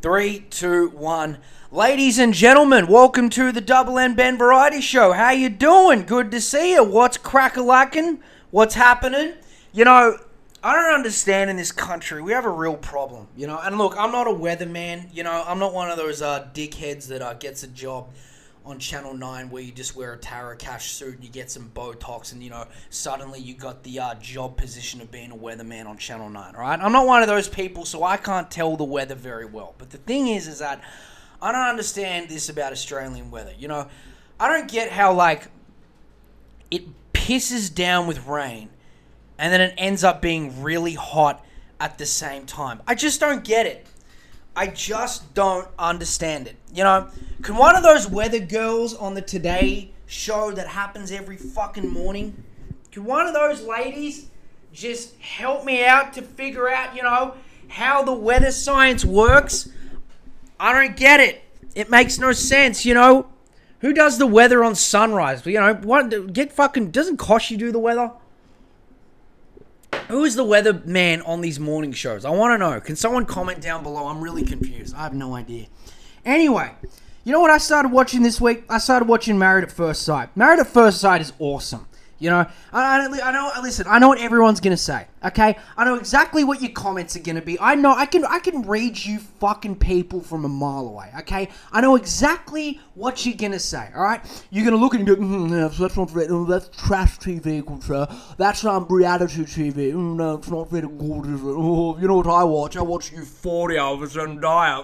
Three, two, one. Ladies and gentlemen, welcome to the Double N Ben Variety Show. How you doing? Good to see you. What's crack-a-lacking? What's happening? You know, I don't understand in this country. We have a real problem, you know. And look, I'm not a weatherman. You know, I'm not one of those uh, dickheads that uh, gets a job on Channel 9 where you just wear a Tarocash suit and you get some Botox and, you know, suddenly you got the uh, job position of being a weatherman on Channel 9, right? I'm not one of those people, so I can't tell the weather very well. But the thing is, is that I don't understand this about Australian weather. You know, I don't get how, like, it pisses down with rain and then it ends up being really hot at the same time. I just don't get it. I just don't understand it. You know, can one of those weather girls on the Today show that happens every fucking morning, can one of those ladies just help me out to figure out, you know, how the weather science works? I don't get it. It makes no sense, you know. Who does the weather on sunrise? You know, what get fucking doesn't Kochie do the weather? Who is the weather man on these morning shows? I want to know. Can someone comment down below? I'm really confused. I have no idea. Anyway, you know what I started watching this week? I started watching Married at First Sight. Married at First Sight is awesome. You know, I, I, I know. Listen, I know what everyone's gonna say. Okay, I know exactly what your comments are gonna be. I know. I can. I can read you fucking people from a mile away. Okay, I know exactly what you're gonna say. All right, you're gonna look and go, mm, that's not. Oh, that's trash TV, sir. That's um reality TV. Mm, no, it's not very good, is it? Oh, you know what I watch? I watch Euphoria with Zendaya.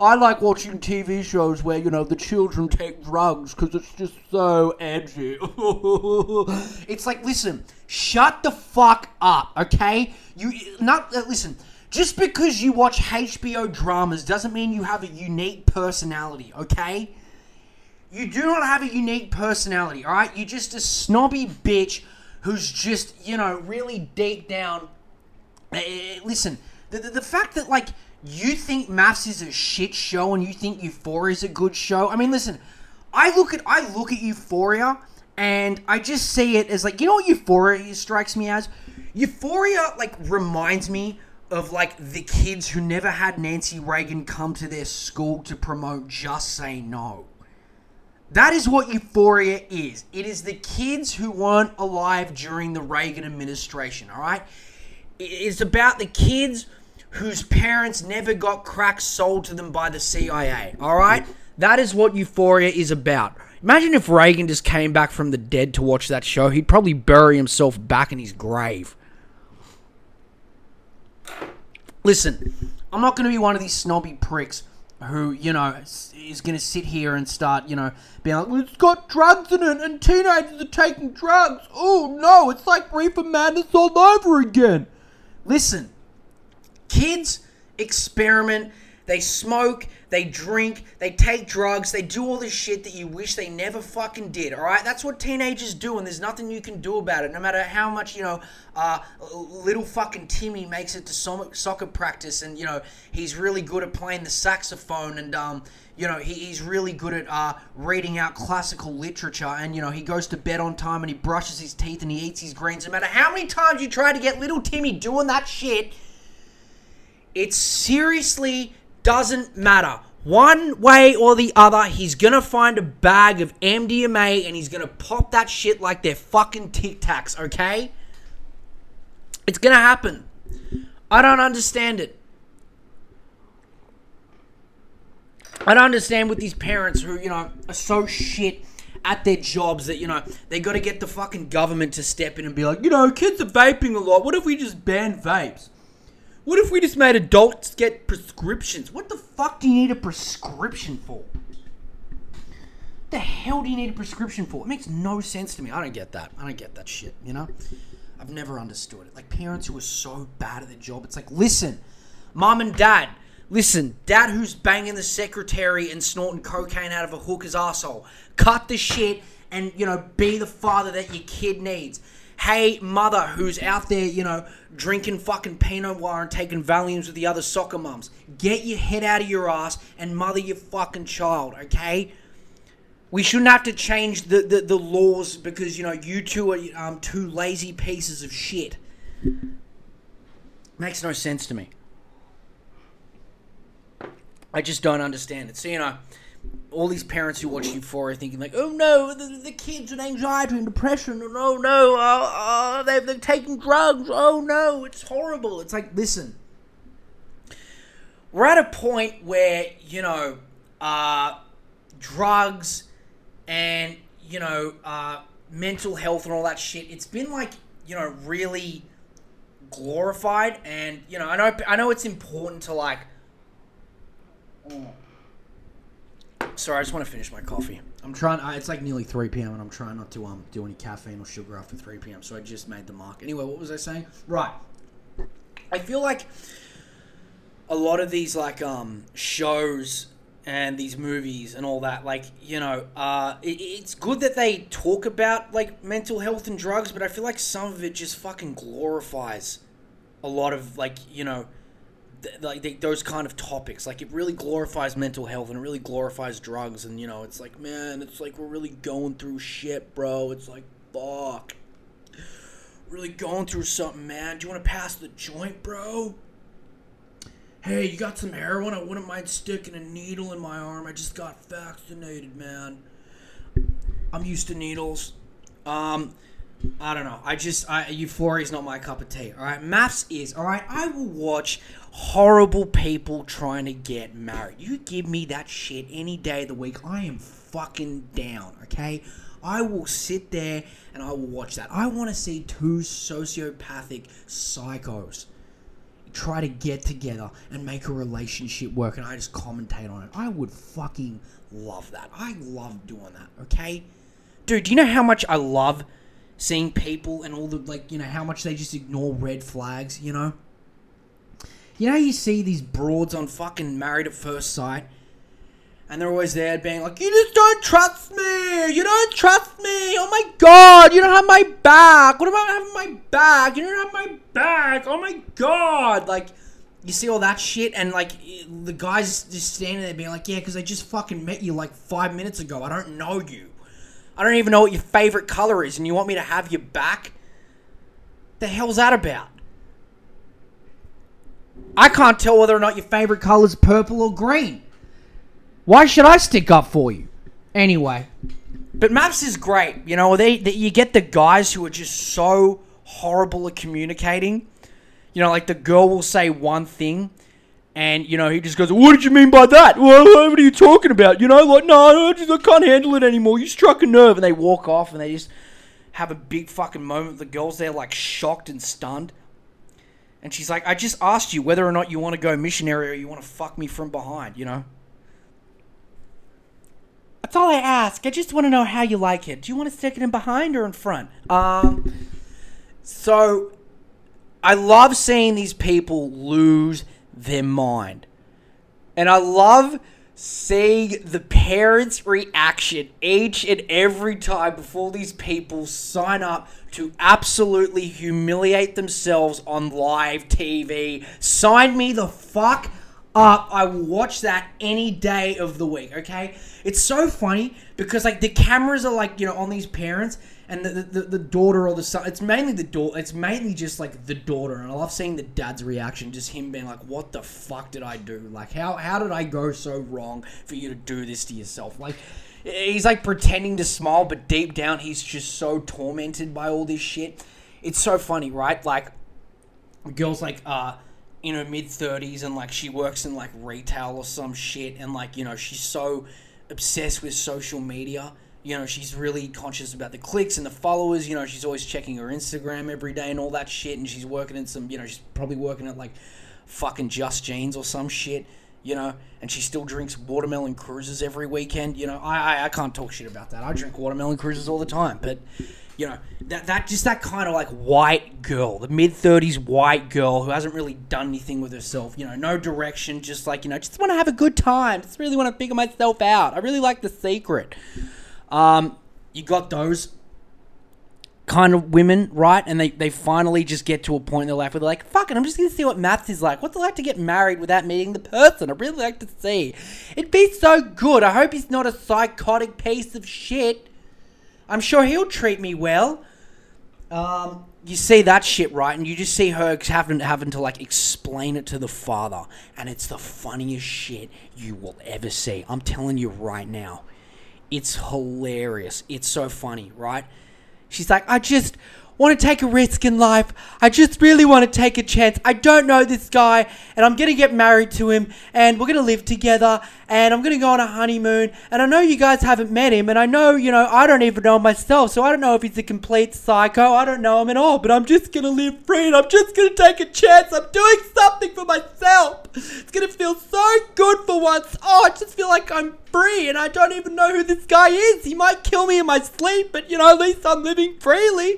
I like watching TV shows where you know the children take drugs because it's just so edgy. it's like, listen, shut the fuck up, okay? You not uh, listen. Just because you watch HBO dramas doesn't mean you have a unique personality, okay? You do not have a unique personality, all right? You're just a snobby bitch who's just, you know, really deep down. Uh, listen, the, the, the fact that, like, you think MAFS is a shit show and you think Euphoria is a good show. I mean, listen, I look at I look at Euphoria and I just say it as like you know what Euphoria strikes me as. Euphoria like reminds me of like the kids who never had Nancy Reagan come to their school to promote Just Say No. That is what Euphoria is. It is the kids who weren't alive during the Reagan administration, all right? It's about the kids whose parents never got crack sold to them by the CIA, all right? That is what Euphoria is about. Imagine if Reagan just came back from the dead to watch that show. He'd probably bury himself back in his grave. Listen, I'm not going to be one of these snobby pricks who, you know, is going to sit here and start, you know, being like, it's got drugs in it and teenagers are taking drugs. Oh, no, it's like Reefer Madness all over again. Listen, kids experiment, they smoke, they drink, they take drugs, they do all this shit that you wish they never fucking did, alright? That's what teenagers do, and there's nothing you can do about it. No matter how much, you know, uh, little fucking Timmy makes it to soccer practice, and, you know, he's really good at playing the saxophone, and, um, you know, he, he's really good at uh, reading out classical literature, and, you know, he goes to bed on time, and he brushes his teeth, and he eats his greens. No matter how many times you try to get little Timmy doing that shit, it's seriously doesn't matter. One way or the other, he's gonna find a bag of MDMA and he's gonna pop that shit like they're fucking Tic Tacs, okay? It's gonna happen. I don't understand it. I don't understand with these parents who, you know, are so shit at their jobs that, you know, they gotta get the fucking government to step in and be like, you know, kids are vaping a lot. What if we just ban vapes? What if we just made adults get prescriptions? What the fuck do you need a prescription for? What the hell do you need a prescription for? It makes no sense to me. I don't get that. I don't get that shit, you know? I've never understood it. Like parents who are so bad at their job, it's like, listen, mom and dad, listen, dad who's banging the secretary and snorting cocaine out of a hooker's asshole, cut the shit and, you know, be the father that your kid needs hey, mother who's out there, you know, drinking fucking Pinot Noir and taking Valiums with the other soccer mums, get your head out of your ass and mother your fucking child, okay? We shouldn't have to change the, the, the laws because, you know, you two are um, two lazy pieces of shit. Makes no sense to me. I just don't understand it. So you know, all these parents who watch Euphoria thinking like, oh no, the, the kids with anxiety and depression, and oh no, oh, they're, they're taking drugs. Oh no, it's horrible. It's like, listen, we're at a point where you know, uh, drugs and you know, uh, mental health and all that shit. It's been like you know really glorified, and you know, I know I know it's important to like. Sorry, I just want to finish my coffee. I'm trying. Uh, it's like nearly 3 p.m. and I'm trying not to um do any caffeine or sugar after 3 p.m. So I just made the mark. Anyway, what was I saying? Right. I feel like a lot of these like um shows and these movies and all that like you know uh it, it's good that they talk about like mental health and drugs but i feel like some of it just fucking glorifies a lot of like you know like they, those kind of topics like it really glorifies mental health and it really glorifies drugs and you know it's like man it's like we're really going through shit bro it's like fuck really going through something man do you want to pass the joint bro Hey, you got some heroin? I wouldn't mind sticking a needle in my arm. I just got vaccinated, man. I'm used to needles. Um, I don't know. I just I, Euphoria is not my cup of tea. All right, MAFS is all right. I will watch horrible people trying to get married. You give me that shit any day of the week. I am fucking down. Okay, I will sit there and I will watch that. I want to see two sociopathic psychos try to get together and make a relationship work and I just commentate on it. I would fucking love that. I love doing that, okay? Dude, do you know how much I love seeing people and all the, like, you know, how much they just ignore red flags, you know? You know, you see these broads on fucking Married at First Sight and they're always there being like, You just don't trust me! You don't trust me! Oh my god! You don't have my back! What about having my back? You don't have my back! Oh my god! Like, you see all that shit, and like, the guy's just standing there being like, Yeah, because I just fucking met you like five minutes ago. I don't know you. I don't even know what your favorite color is, and you want me to have your back? The hell's that about? I can't tell whether or not your favorite color is purple or green. Why should I stick up for you? Anyway. But MAFS is great. You know, they, they you get the guys who are just so horrible at communicating. You know, like the girl will say one thing and you know he just goes, "What did you mean by that? Well, what are you talking about? You know, like no, I, just, I can't handle it anymore. You struck a nerve." And they walk off, and they just have a big fucking moment. The girl's there, like shocked and stunned, and she's like, "I just asked you whether or not you want to go missionary or you want to fuck me from behind." You know. That's all I ask. I just want to know how you like it. Do you want to stick it in behind or in front? Um, so I love seeing these people lose their mind. And I love seeing the parents' reaction each and every time before these people sign up to absolutely humiliate themselves on live TV. Sign me the fuck up. I will watch that any day of the week, okay? It's so funny because like the cameras are like, you know, on these parents and the, the, the daughter or the son it's mainly the daughter it's mainly just like the daughter and I love seeing the dad's reaction, just him being like, What the fuck did I do? Like how how did I go so wrong for you to do this to yourself? Like he's like pretending to smile, but deep down he's just so tormented by all this shit. It's so funny, right? Like girls like uh in her mid 30s and like she works in like retail or some shit and like you know she's so obsessed with social media you know she's really conscious about the clicks and the followers you know she's always checking her instagram every day and all that shit and she's working in some you know she's probably working at like fucking just jeans or some shit you know and she still drinks watermelon Cruisers every weekend you know i i, I can't talk shit about that i drink watermelon Cruisers all the time but you know that that just that kind of like white girl, the mid thirties white girl who hasn't really done anything with herself. You know, no direction, just like you know, just want to have a good time. Just really want to figure myself out. I really like the secret. Um, you got those kind of women, right? And they, they finally just get to a point in their life where they're like, fuck it, I'm just gonna see what MAFS is like. What's it like to get married without meeting the person? I'd really like to see. It'd be so good. I hope he's not a psychotic piece of shit. I'm sure he'll treat me well. Um, you see that shit right, and you just see her having having to like explain it to the father, and it's the funniest shit you will ever see. I'm telling you right now, it's hilarious. It's so funny, right? She's like, I just want to take a risk in life. I just really want to take a chance. I don't know this guy, and I'm going to get married to him, and we're going to live together, and I'm going to go on a honeymoon. And I know you guys haven't met him, and I know, you know, I don't even know him myself, so I don't know if he's a complete psycho. I don't know him at all, but I'm just going to live free, and I'm just going to take a chance. I'm doing something for myself. It's going to feel so good for once. Oh, I just feel like I'm free, and I don't even know who this guy is. He might kill me in my sleep, but, you know, at least I'm living freely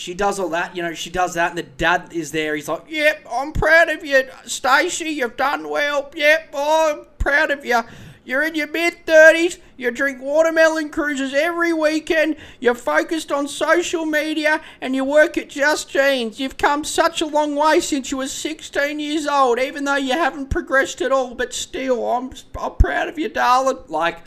she does all that, you know, she does that, and the dad is there. He's like, Yep, I'm proud of you, Stacy. You've done well. Yep, oh, I'm proud of you. You're in your mid 30s. You drink watermelon Cruisers every weekend. You're focused on social media and you work at Just Jeans. You've come such a long way since you were 16 years old, even though you haven't progressed at all. But still, I'm, I'm proud of you, darling. Like,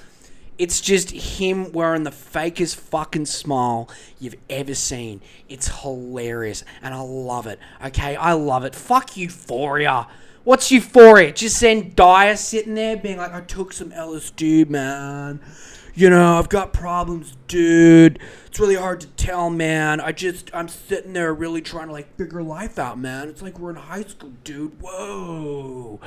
it's just him wearing the fakest fucking smile you've ever seen. It's hilarious and I love it. Okay, I love it. Fuck Euphoria. What's Euphoria? Just Zendaya sitting there being like, I took some LSD, man. You know, I've got problems, dude. It's really hard to tell, man. I just, I'm sitting there really trying to like figure life out, man. It's like we're in high school, dude. Whoa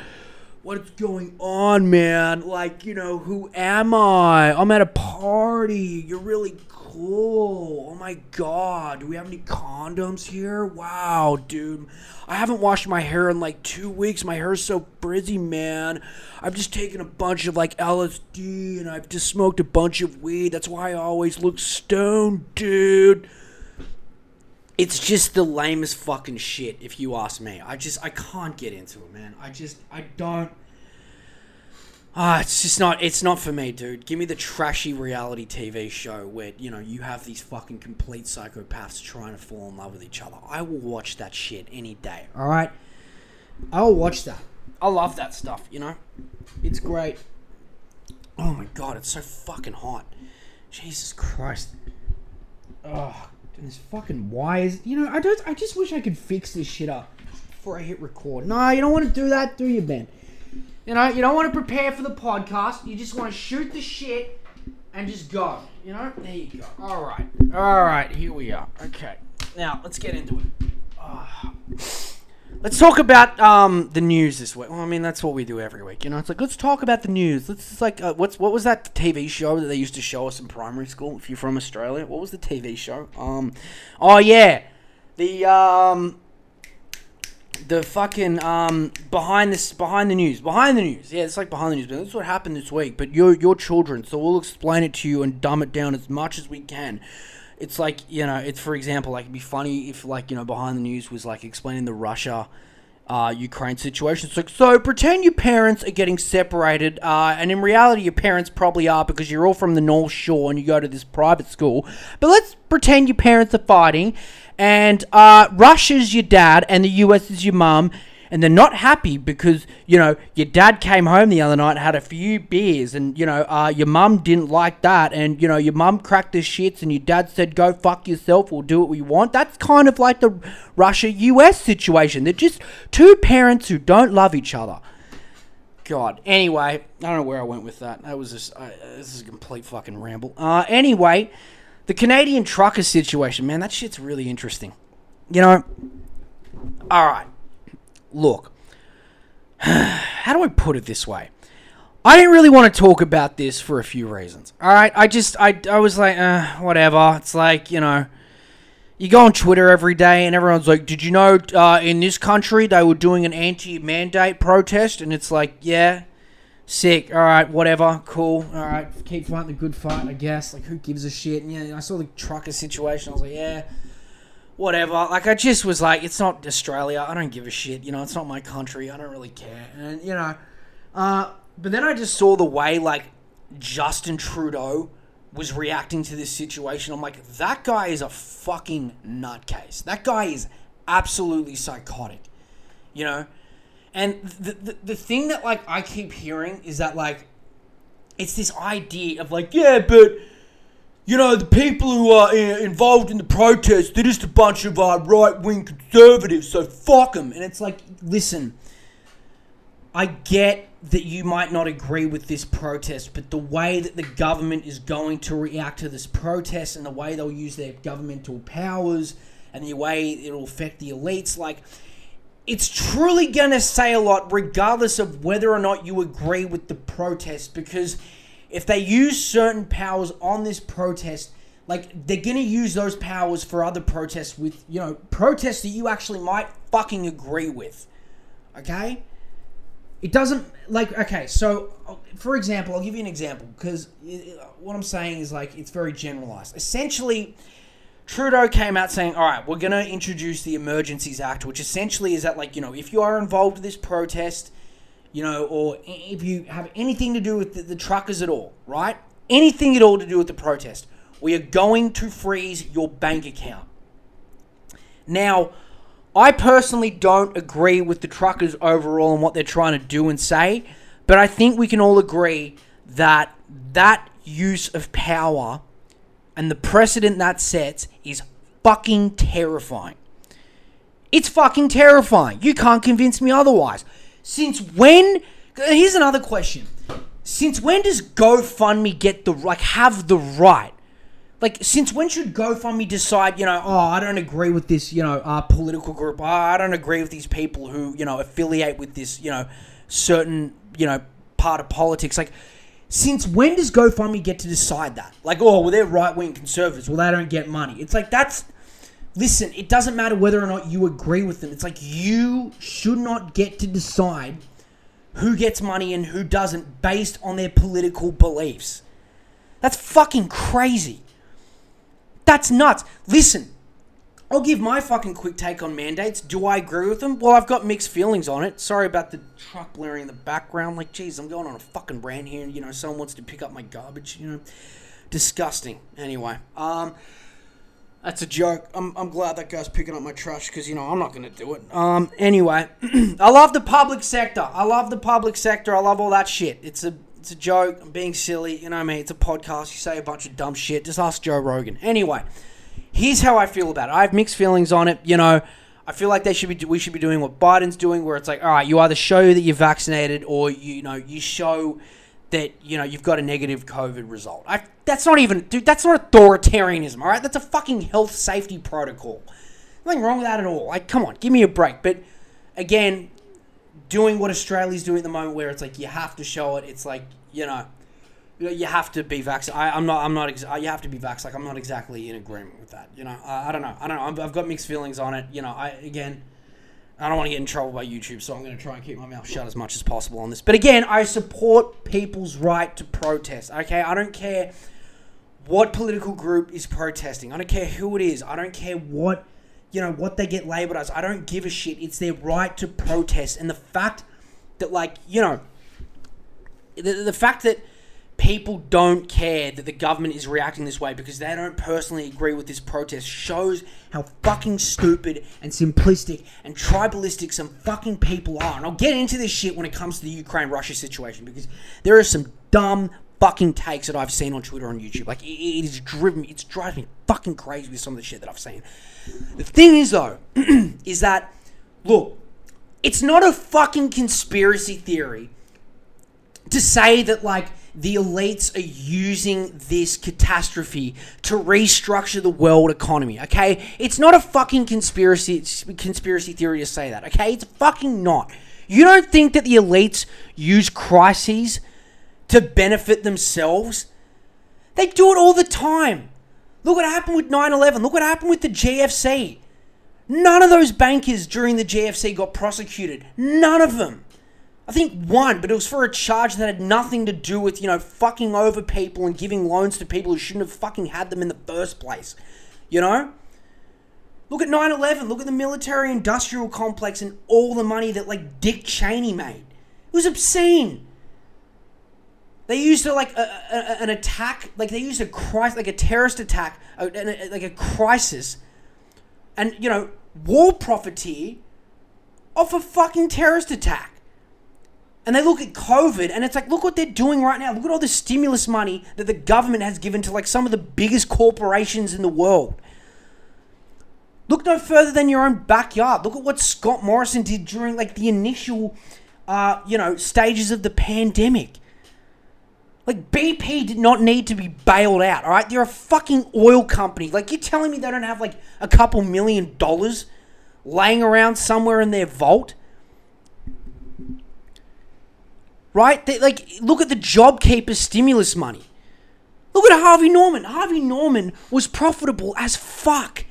what's going on, man? Like, you know, who am I? I'm at a party. You're really cool. Oh my god. Do we have any condoms here? Wow, dude. I haven't washed my hair in like two weeks. My hair's so frizzy, man. I've just taken a bunch of like LSD and I've just smoked a bunch of weed. That's why I always look stoned, dude it's just the lamest fucking shit if you ask me. I just i can't get into it man. I just i don't ah it's just not it's not for me dude. Give me the trashy reality tv show where you know you have these fucking complete psychopaths trying to fall in love with each other. I will watch that shit any day all right? I'll watch that. I love that stuff you know? It's great. Oh my god it's so fucking hot. Jesus christ. Oh and this fucking wires. You know, I don't. I just wish I could fix this shit up before I hit record. No, you don't want to do that, do you, Ben? You know, you don't want to prepare for the podcast. You just want to shoot the shit and just go. You know, there you go. All right, all right. Here we are. Okay, now let's get into it. Oh. Let's talk about um, the news this week. Well, I mean, that's what we do every week. You know, it's like let's talk about the news. Let's it's like uh, what's what was that TV show that they used to show us in primary school? If you're from Australia, what was the TV show? Um, oh yeah, the um, the fucking um behind this behind the news behind the news. Yeah, it's like behind the news. But that's what happened this week. But you're your children, so we'll explain it to you and dumb it down as much as we can it's like you know, it's for example, like it'd be funny if like you know behind the news was like explaining the Russia. Uh, Ukraine situation. So, so pretend your parents are getting separated, uh, and in reality, your parents probably are because you're all from the North Shore and you go to this private school. But let's pretend your parents are fighting, and uh, Russia's your dad and the US is your mum, and they're not happy because you know your dad came home the other night had a few beers and you know uh, your mum didn't like that and you know your mum cracked the shits and your dad said go fuck yourself we'll do what we want. That's kind of like the russia us situation. They're just two parents who don't love each other. God. Anyway i don't know where i went with that. That was just uh, this is a complete fucking ramble. Uh, anyway the canadian trucker situation man that shit's really interesting. You know all right look, how do I put it this way? I didn't really want to talk about this for a few reasons. All right, I just I, I was like, uh, whatever. It's like you know, you go on Twitter every day and everyone's like, did you know uh, in this country they were doing an anti-mandate protest? And it's like, yeah, sick. All right, whatever, cool. All right, keep fighting the good fight, I guess. Like, who gives a shit? And yeah, I saw the trucker situation. I was like, yeah whatever. Like I just was like, it's not Australia. I don't give a shit. You know, it's not my country. I don't really care. And you know, uh, but then I just saw the way like Justin Trudeau was reacting to this situation. I'm like, that guy is a fucking nutcase. That guy is absolutely psychotic. You know, and the, the the thing that like I keep hearing is that like it's this idea of like, yeah, but you know, the people who are uh, involved in the protest, they're just a bunch of uh, right wing conservatives, so fuck them. And it's like, listen, I get that you might not agree with this protest, but the way that the government is going to react to this protest and the way they'll use their governmental powers and the way it'll affect the elites, like, it's truly going to say a lot regardless of whether or not you agree with the protest because if they use certain powers on this protest like they're to use those powers for other protests with you know protests that you actually might fucking agree with okay? It doesn't like okay so uh, for example i'll give you an example because uh, what i'm saying is like it's very generalized. Essentially Trudeau came out saying, all right, we're going to introduce the Emergencies Act, which essentially is that, like, you know, if you are involved with this protest, you know, or if you have anything to do with the, the truckers at all, right? Anything at all to do with the protest, we are going to freeze your bank account. Now, I personally don't agree with the truckers overall and what they're trying to do and say, but I think we can all agree that that use of power and the precedent that sets is fucking terrifying. It's fucking terrifying. You can't convince me otherwise. Since when? Here's another question. Since when does GoFundMe get the like have the right? Like, since when should GoFundMe decide? You know, oh, I don't agree with this. You know, uh, political group. Oh, I don't agree with these people who you know affiliate with this. You know, certain you know part of politics. Like, since when does GoFundMe get to decide that? Like, oh, well, they're right wing conservatives. Well, they don't get money. It's like, that's. Listen, it doesn't matter whether or not you agree with them. It's like you should not get to decide who gets money and who doesn't based on their political beliefs. That's fucking crazy. That's nuts. Listen, I'll give my fucking quick take on mandates. Do I agree with them? Well, I've got mixed feelings on it. Sorry about the truck blaring in the background. Like, geez, I'm going on a fucking rant here. You know, someone wants to pick up my garbage. You know, disgusting. Anyway, um, that's a joke. I'm, I'm glad that guy's picking up my trash because you know I'm not gonna do it. Um, anyway, I love the public sector. I love the public sector. I love all that shit. It's a it's a joke. I'm being silly. You know what I mean? It's a podcast. You say a bunch of dumb shit. Just ask Joe Rogan. Anyway here's how I feel about it. I have mixed feelings on it. You know, I feel like they should be we should be doing what Biden's doing, where it's like, all right, you either show that you're vaccinated or you know you show that you know you've got a negative COVID result. I, that's not even, dude. That's not authoritarianism. All right, that's a fucking health safety protocol. Nothing wrong with that at all. Like, come on, give me a break. But again, doing what Australia's doing at the moment, where it's like you have to show it. It's like you know you have to be vaccinated. I'm not. I'm not. Ex- you have to be vaccinated. Like I'm not exactly in agreement with that. You know. I, I don't know. I don't know. i have got mixed feelings on it. You know. I again. I don't want to get in trouble by YouTube, so I'm going to try and keep my mouth shut as much as possible on this. But again, I support people's right to protest. Okay, I don't care what political group is protesting. I don't care who it is. I don't care what you know what they get labeled as. I don't give a shit. It's their right to protest, and the fact that like you know the, the fact that people don't care that the government is reacting this way because they don't personally agree with this protest shows how fucking stupid and simplistic and tribalistic some fucking people are. And I'll get into this shit when it comes to the Ukraine Russia situation because there are some dumb fucking takes that I've seen on Twitter and YouTube. Like it, it is driven it's driving me fucking crazy with some of the shit that I've seen. The thing is though, is that look, it's not a fucking conspiracy theory to say that like the elites are using this catastrophe to restructure the world economy. Okay, it's not a fucking conspiracy conspiracy theory to say that. Okay, it's fucking not. You don't think that the elites use crises to benefit themselves? They do it all the time. Look what happened with 9 11. Look what happened with the GFC. None of those bankers during the GFC got prosecuted. None of them. I think one, but it was for a charge that had nothing to do with, you know, fucking over people and giving loans to people who shouldn't have fucking had them in the first place. You know? Look at 9 11. Look at the military industrial complex and all the money that, like, Dick Cheney made. It was obscene. They used a, like a, a, an attack, like they used a crisis, like a terrorist attack, a, like a crisis, and you know, war profiteer off a fucking terrorist attack And they look at COVID and it's like, look what they're doing right now. Look at all the stimulus money that the government has given to like some of the biggest corporations in the world. Look no further than your own backyard. Look at what Scott Morrison did during like the initial, uh, you know, stages of the pandemic. Like BP did not need to be bailed out. All right, they're a fucking oil company. Like you're telling me they don't have like a couple million dollars laying around somewhere in their vault? Right? They, like look at the JobKeeper stimulus money. Look at Harvey Norman. Harvey Norman was profitable as fuck.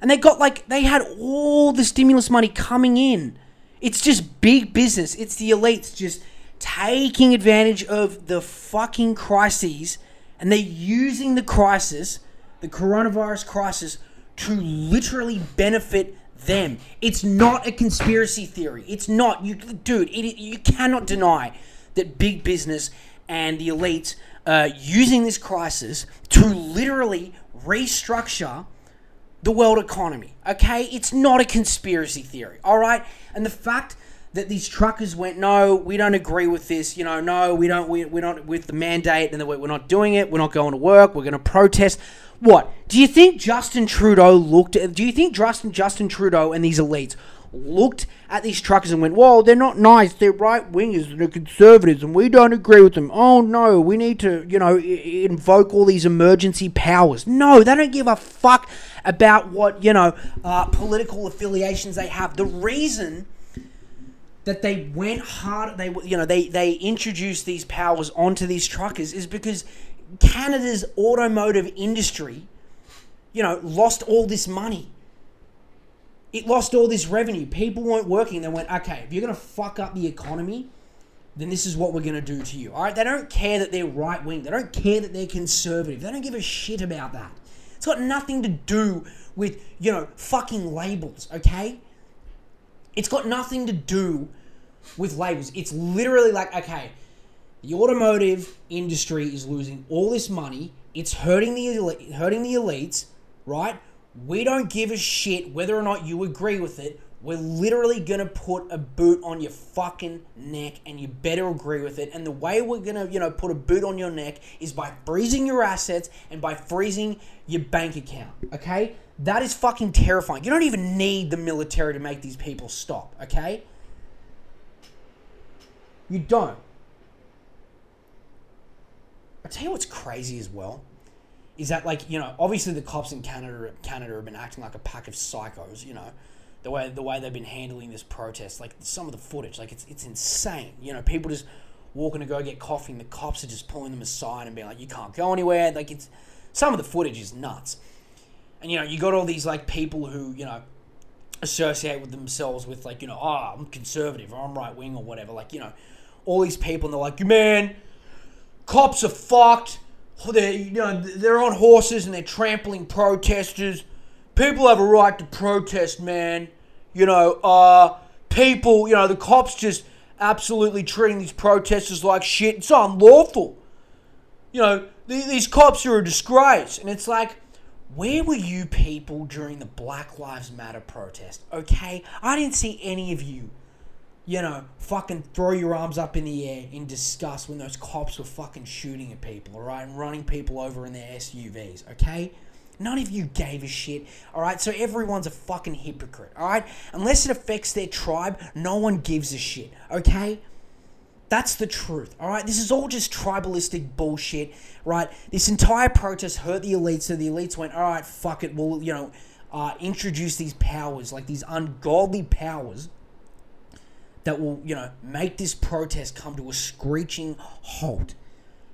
And they got like, they had all the stimulus money coming in. It's just big business. It's the elites just taking advantage of the fucking crises and they're using the crisis, the coronavirus crisis, to literally benefit them. It's not a conspiracy theory. It's not. You, dude, it, you cannot deny that big business and the elites are using this crisis to literally restructure the world economy. Okay, it's not a conspiracy theory. All right, and the fact that these truckers went, no, we don't agree with this. You know, no, we don't. We, we're not with the mandate, and we're not doing it. We're not going to work. We're going to protest. What do you think Justin Trudeau looked at? Do you think Justin Justin Trudeau and these elites looked at these truckers and went, "Whoa, they're not nice. They're right wingers and they're conservatives, and we don't agree with them. Oh no, we need to, you know, invoke all these emergency powers." No, they don't give a fuck about what you know uh, political affiliations they have. The reason that they went hard, they you know they they introduced these powers onto these truckers is because Canada's automotive industry, you know, lost all this money. It lost all this revenue. People weren't working. They went, okay, if you're going to fuck up the economy, then this is what we're going to do to you. All right? They don't care that they're right wing. They don't care that they're conservative. They don't give a shit about that. It's got nothing to do with, you know, fucking labels, okay? It's got nothing to do with labels. It's literally like, okay, the automotive industry is losing all this money. It's hurting the elite, hurting the elites, right? We don't give a shit whether or not you agree with it. We're literally gonna put a boot on your fucking neck, and you better agree with it. And the way we're gonna, you know, put a boot on your neck is by freezing your assets and by freezing your bank account. Okay, that is fucking terrifying. You don't even need the military to make these people stop. Okay, you don't. I tell you what's crazy as well is that like you know obviously the cops in Canada Canada have been acting like a pack of psychos. You know the way the way they've been handling this protest, like some of the footage, like it's it's insane. You know people just walking to go get coffee and the cops are just pulling them aside and being like you can't go anywhere. Like it's some of the footage is nuts. And you know you got all these like people who you know associate with themselves with like you know oh I'm conservative or I'm right wing or whatever. Like you know all these people and they're like man Cops are fucked. They're, you know, they're on horses and they're trampling protesters. People have a right to protest, man. You know, uh, people, you know, the cops just absolutely treating these protesters like shit. It's unlawful. You know, these cops are a disgrace. And it's like, where were you people during the Black Lives Matter protest? Okay? I didn't see any of you you know, fucking throw your arms up in the air in disgust when those cops were fucking shooting at people, alright, and running people over in their SUVs, okay? None of you gave a shit, alright? So everyone's a fucking hypocrite, alright? Unless it affects their tribe, no one gives a shit, okay? That's the truth, alright? This is all just tribalistic bullshit, right? This entire protest hurt the elites, so the elites went, alright, fuck it, we'll, you know, uh, introduce these powers, like these ungodly powers that will, you know, make this protest come to a screeching halt.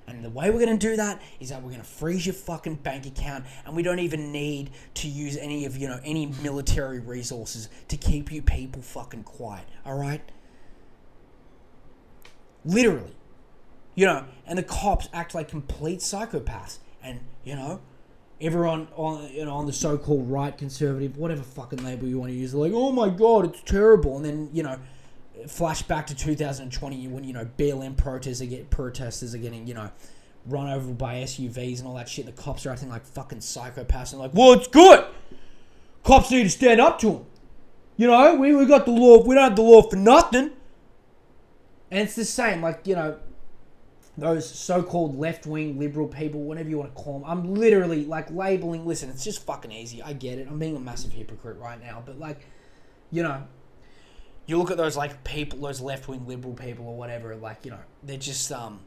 And the way we're going to do that is that we're going to freeze your fucking bank account and we don't even need to use any of, you know, any military resources to keep you people fucking quiet. All right? Literally. You know, and the cops act like complete psychopaths. And, you know, everyone on you know on the so-called right conservative whatever fucking label you want to use they're like oh my god it's terrible and then you know flash back to 2020 when you know BLM protesters are get protesters are getting you know run over by SUVs and all that shit. The cops are acting like fucking psychopaths and like, well, it's good. Cops need to stand up to them. You know, we, we got the law. We don't have the law for nothing. And it's the same, like, you know, those so-called left-wing liberal people, whatever you want to call them. I'm literally like labeling. Listen, it's just fucking easy. I get it. I'm being a massive hypocrite right now, but like, you know, you look at those like people, those left-wing liberal people or whatever. Like, you know, they're just um,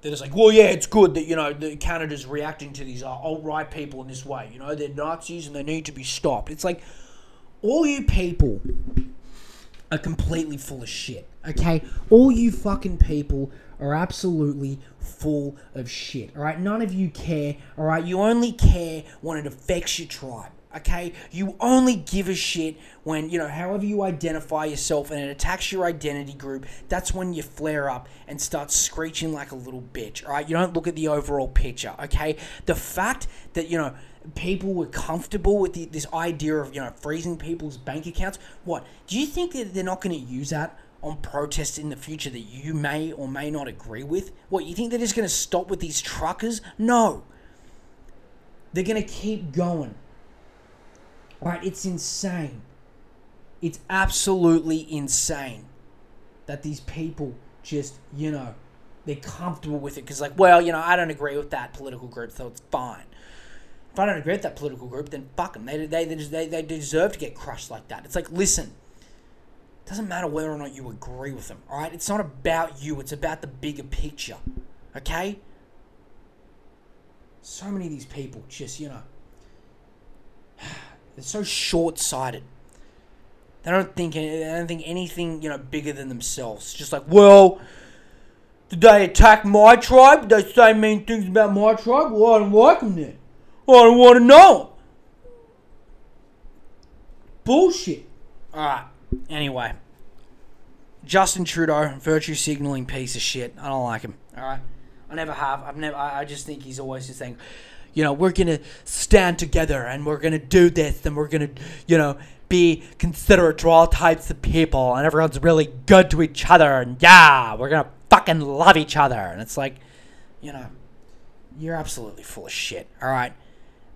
they're just like, well, yeah, it's good that you know that Canada's reacting to these uh, alt-right people in this way. You know, they're Nazis and they need to be stopped. It's like all you people are completely full of shit. Okay, all you fucking people are absolutely full of shit. All right, none of you care. All right, you only care when it affects your tribe. Okay, you only give a shit when you know, however you identify yourself, and it attacks your identity group. That's when you flare up and start screeching like a little bitch. All right, you don't look at the overall picture. Okay, the fact that you know people were comfortable with the, this idea of you know freezing people's bank accounts. What do you think that they're not going to use that on protests in the future that you may or may not agree with? What you think they're just going to stop with these truckers? No, they're going to keep going. Right? It's insane. It's absolutely insane that these people just you know they're comfortable with it because like well you know I don't agree with that political group so it's fine if I don't agree with that political group, then fuck them. They, they, they, they deserve to get crushed like that. It's like, listen, it doesn't matter whether or not you agree with them, all right? It's not about you, it's about the bigger picture, okay? So many of these people just, you know, they're so short sighted. They don't think they don't think anything, you know, bigger than themselves. Just like, well, did they attack my tribe? Did they say mean things about my tribe? Well, I don't like them then. I don't want to know. Bullshit. Alright. Anyway. Justin Trudeau, virtue signaling piece of shit. I don't like him. Alright. I never have. I've never I, I just think he's always just saying, you know, we're gonna stand together and we're gonna do this and we're gonna, you know, be considerate to all types of people and everyone's really good to each other and yeah, we're gonna fucking love each other. And it's like, you know, you're absolutely full of shit. Alright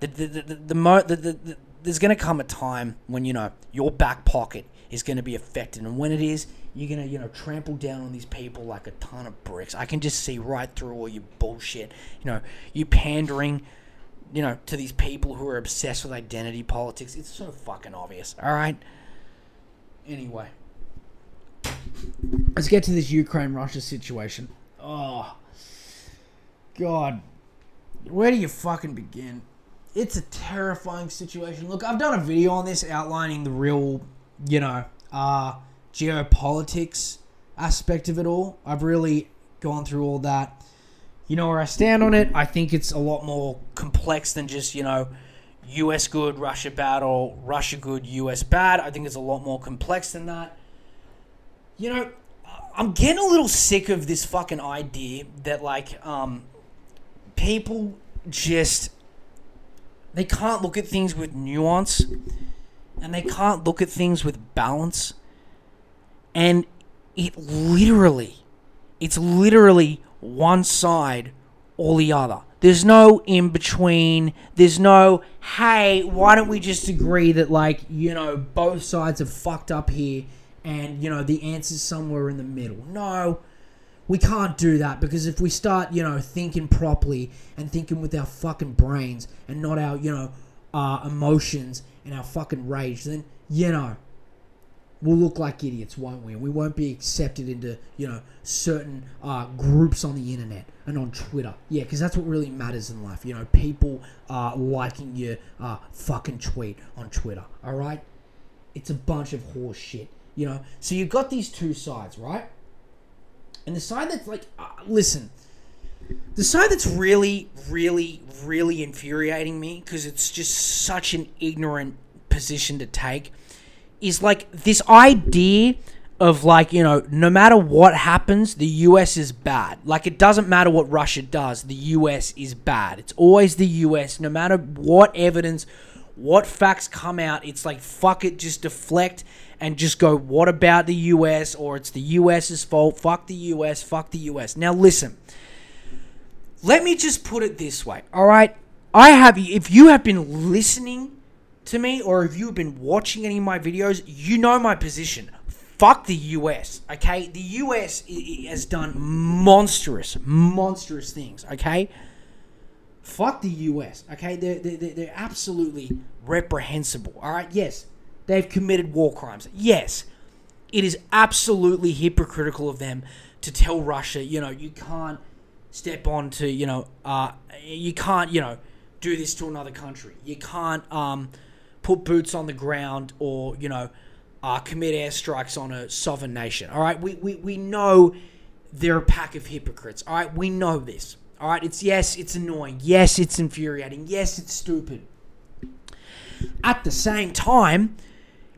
the the the, the, mo- the, the, the there's going to come a time when you know your back pocket is going to be affected and when it is you're going to you know trample down on these people like a ton of bricks i can just see right through all your bullshit you know you pandering you know to these people who are obsessed with identity politics it's so fucking obvious all right anyway let's get to this ukraine russia situation oh god where do you fucking begin it's a terrifying situation. Look, I've done a video on this outlining the real, you know, uh, geopolitics aspect of it all. I've really gone through all that. You know where I stand on it. I think it's a lot more complex than just, you know, US good, Russia bad, or Russia good, US bad. I think it's a lot more complex than that. You know, I'm getting a little sick of this fucking idea that, like, um, people just they can't look at things with nuance and they can't look at things with balance. And it literally, it's literally one side or the other. There's no in between. There's no, hey, why don't we just agree that, like, you know, both sides are fucked up here and, you know, the answer's somewhere in the middle. No, we can't do that because if we start, you know, thinking properly and thinking with our fucking brains and not our, you know, uh, emotions and our fucking rage, then, you know, we'll look like idiots, won't we? And we won't be accepted into, you know, certain uh, groups on the internet and on Twitter. Yeah, because that's what really matters in life. You know, people uh, liking your uh, fucking tweet on Twitter, all right? It's a bunch of horse shit, you know? So you've got these two sides, right? And the side that's like, uh, listen, the side that's really, really, really infuriating me because it's just such an ignorant position to take is like this idea of like you know no matter what happens the US is bad like it doesn't matter what Russia does the US is bad it's always the US no matter what evidence what facts come out it's like fuck it just deflect and just go, what about the US? Or it's the US's fault. Fuck the US. Fuck the US. Now, listen. Let me just put it this way, all right? I have, if you have been listening to me or if you've been watching any of my videos, you know my position. fuck the US, okay? The US has done monstrous, monstrous things, okay? Fuck the US, okay? They're, they're, they're- they're absolutely reprehensible, all right? Yes, they've committed war crimes. Yes, it is absolutely hypocritical of them to tell Russia, you know, you can't step on to, you know, uh, you can't, you know, do this to another country. You can't um, put boots on the ground or, you know, uh, commit airstrikes on a sovereign nation. All right, we, we, we know they're a pack of hypocrites. All right, we know this. All right, it's yes, it's annoying. Yes, it's infuriating. Yes, it's stupid. At the same time,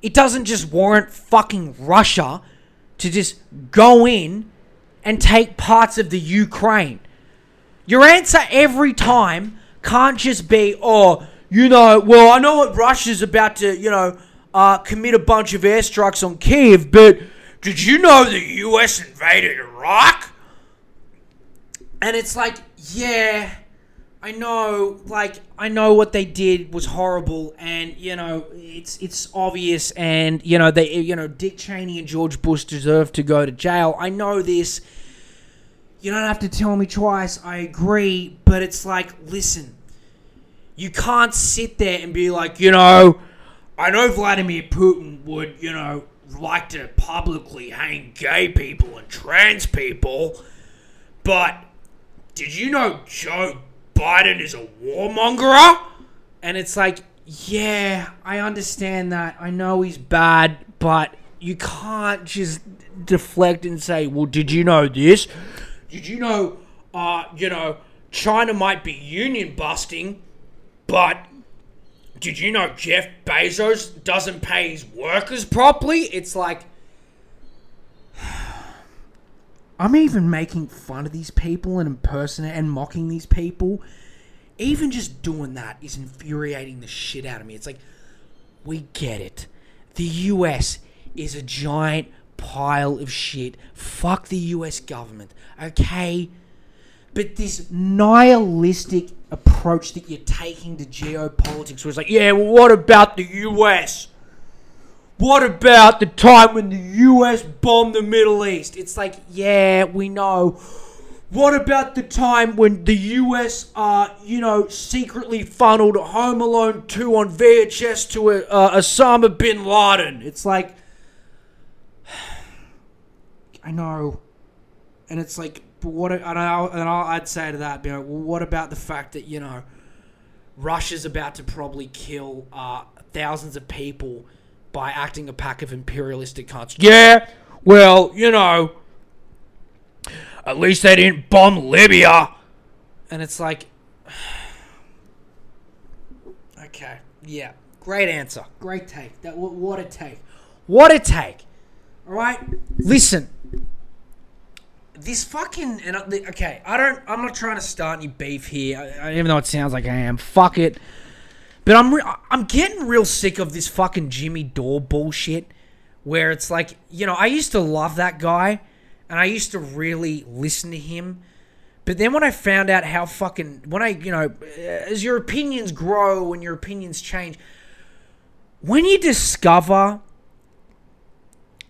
it doesn't just warrant fucking Russia to just go in and take parts of the Ukraine. Your answer every time can't just be, oh, you know, well, I know what Russia's about to, you know, uh, commit a bunch of airstrikes on Kiev, but did you know the US invaded Iraq? And it's like, yeah, I know, like, I know what they did was horrible, and you know, it's it's obvious, and you know, they, you know, Dick Cheney and George Bush deserve to go to jail. I know this. You don't have to tell me twice. I agree, but it's like, listen, you can't sit there and be like, you know, I know Vladimir Putin would, you know, like to publicly hang gay people and trans people, but did you know Joe Biden is a warmonger? And it's like, yeah, I understand that. I know he's bad, but you can't just deflect and say, well, did you know this? Did you know, uh, you know, China might be union busting, but did you know Jeff Bezos doesn't pay his workers properly? It's like, I'm even making fun of these people and impersonating and mocking these people. Even just doing that is infuriating the shit out of me. It's like, we get it. The US is a giant pile of shit. Fuck the US government, okay? But this nihilistic approach that you're taking to geopolitics was like, yeah, well, what about the US? What about the time when the US bombed the Middle East? It's like, yeah, we know. What about the time when the US, uh, you know, secretly funneled Home Alone 2 on VHS to a, uh, Osama bin Laden? It's like, I know. And it's like, but what, and, I, and I'd say to that, you know, well, what about the fact that, you know, Russia's about to probably kill uh, thousands of people by acting a pack of imperialistic cunts. Yeah, well, you know, at least they didn't bomb Libya. And it's like, okay, yeah, great answer, great take. That what a take, what a take. All right, listen. This fucking and okay, I don't. I'm not trying to start any beef here, even though it sounds like I am. Fuck it. But I'm re- I'm getting real sick of this fucking Jimmy Dore bullshit, where it's like you know I used to love that guy, and I used to really listen to him, but then when I found out how fucking when I you know uh, as your opinions grow and your opinions change, when you discover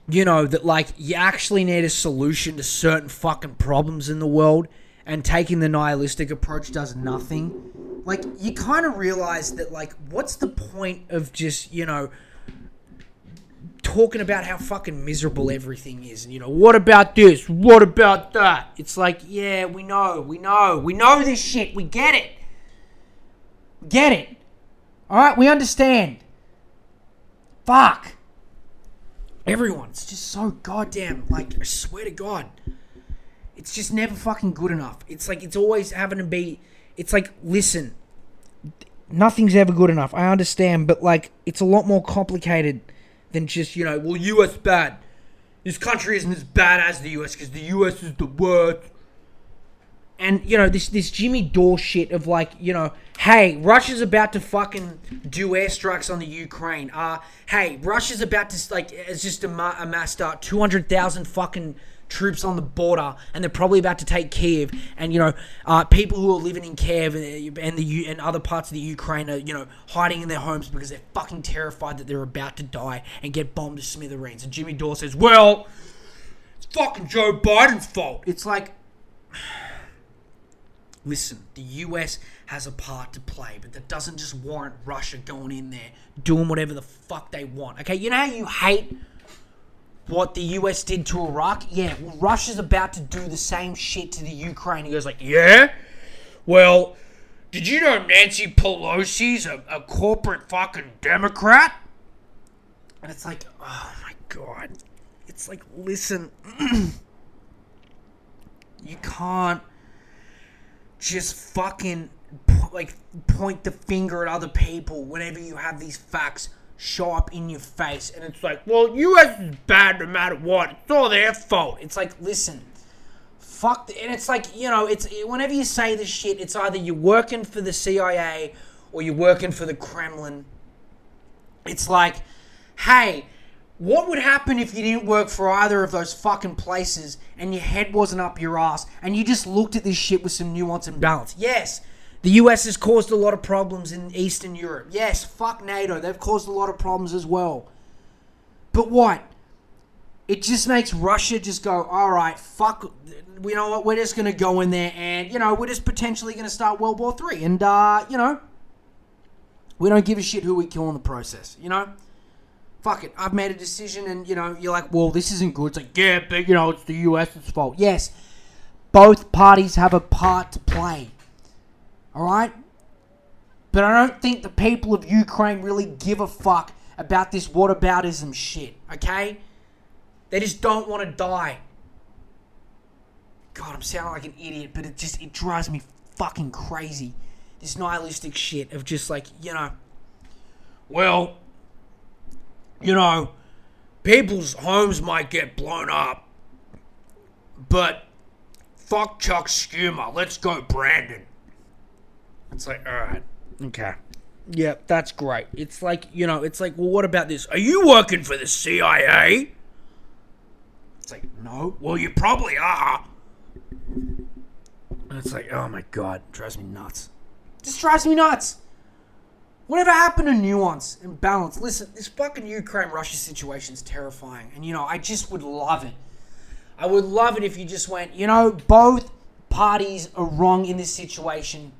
you know that like you actually need a solution to certain fucking problems in the world and taking the nihilistic approach does nothing. Like you kind of realize that like what's the point of just you know talking about how fucking miserable everything is? And you know what about this? What about that? It's like yeah we know we know we know this shit. We get it. Get it. All right? We understand. Fuck everyone it's just so goddamn like i swear to god it's just never fucking good enough. It's like it's always having to be it's like listen nothing's ever good enough. I understand but like it's a lot more complicated than just you know well us bad. This country isn't as bad as the us because the us is the worst and you know this this Jimmy Dore shit of like you know, hey, Russia's about to fucking do airstrikes on the Ukraine. Uh, hey, Russia's about to like it's just ama- amassed uh, two hundred thousand fucking troops on the border, and they're probably about to take Kiev. And you know, uh, people who are living in Kiev and, and the U- and other parts of the Ukraine are you know hiding in their homes because they're fucking terrified that they're about to die and get bombed to smithereens. And Jimmy Dore says, "Well, it's fucking Joe Biden's fault." It's like. Listen, the US has a part to play, but that doesn't just warrant Russia going in there doing whatever the fuck they want. Okay, you know how you hate what the US did to Iraq? Yeah, well, Russia's about to do the same shit to the Ukraine. He goes like, yeah? Well, did you know Nancy Pelosi's a, a corporate fucking Democrat? And it's like, oh my god. It's like, listen, you can't just fucking like point the finger at other people whenever you have these facts show up in your face and it's like well us is bad no matter what. It's all their fault. It's like listen fuck the, and it's like you know it's whenever you say this shit it's either you're working for the cia or you're working for the kremlin. It's like hey what would happen if you didn't work for either of those fucking places and your head wasn't up your ass and you just looked at this shit with some nuance and balance? Yes, the US has caused a lot of problems in Eastern Europe. Yes, fuck NATO. They've caused a lot of problems as well. But what? It just makes Russia just go, all right, fuck, you know what? We're just going to go in there and, you know, we're just potentially going to start World War Three, And, uh, you know, we don't give a shit who we kill in the process, you know? Fuck it, I've made a decision, and you know, you're like, well, this isn't good. It's like, yeah, but you know, it's the US's fault. Yes, both parties have a part to play. All right, but I don't think the people of Ukraine really give a fuck about this whataboutism shit. Okay, they just don't want to die. God, I'm sounding like an idiot, but it just it drives me fucking crazy. This nihilistic shit of just like, you know, well, you know, people's homes might get blown up, but fuck Chuck Schumer. Let's go, Brandon. It's like, all right, okay. Yeah, that's great. It's like, you know, it's like, well, what about this? Are you working for the CIA? It's like, no. Well, you probably are. And it's like, oh my god, drives me nuts. Just drives me nuts. Whatever happened to nuance and balance? Listen, this fucking Ukraine Russia situation is terrifying. And, you know, I just would love it. I would love it if you just went, you know, both parties are wrong in this situation.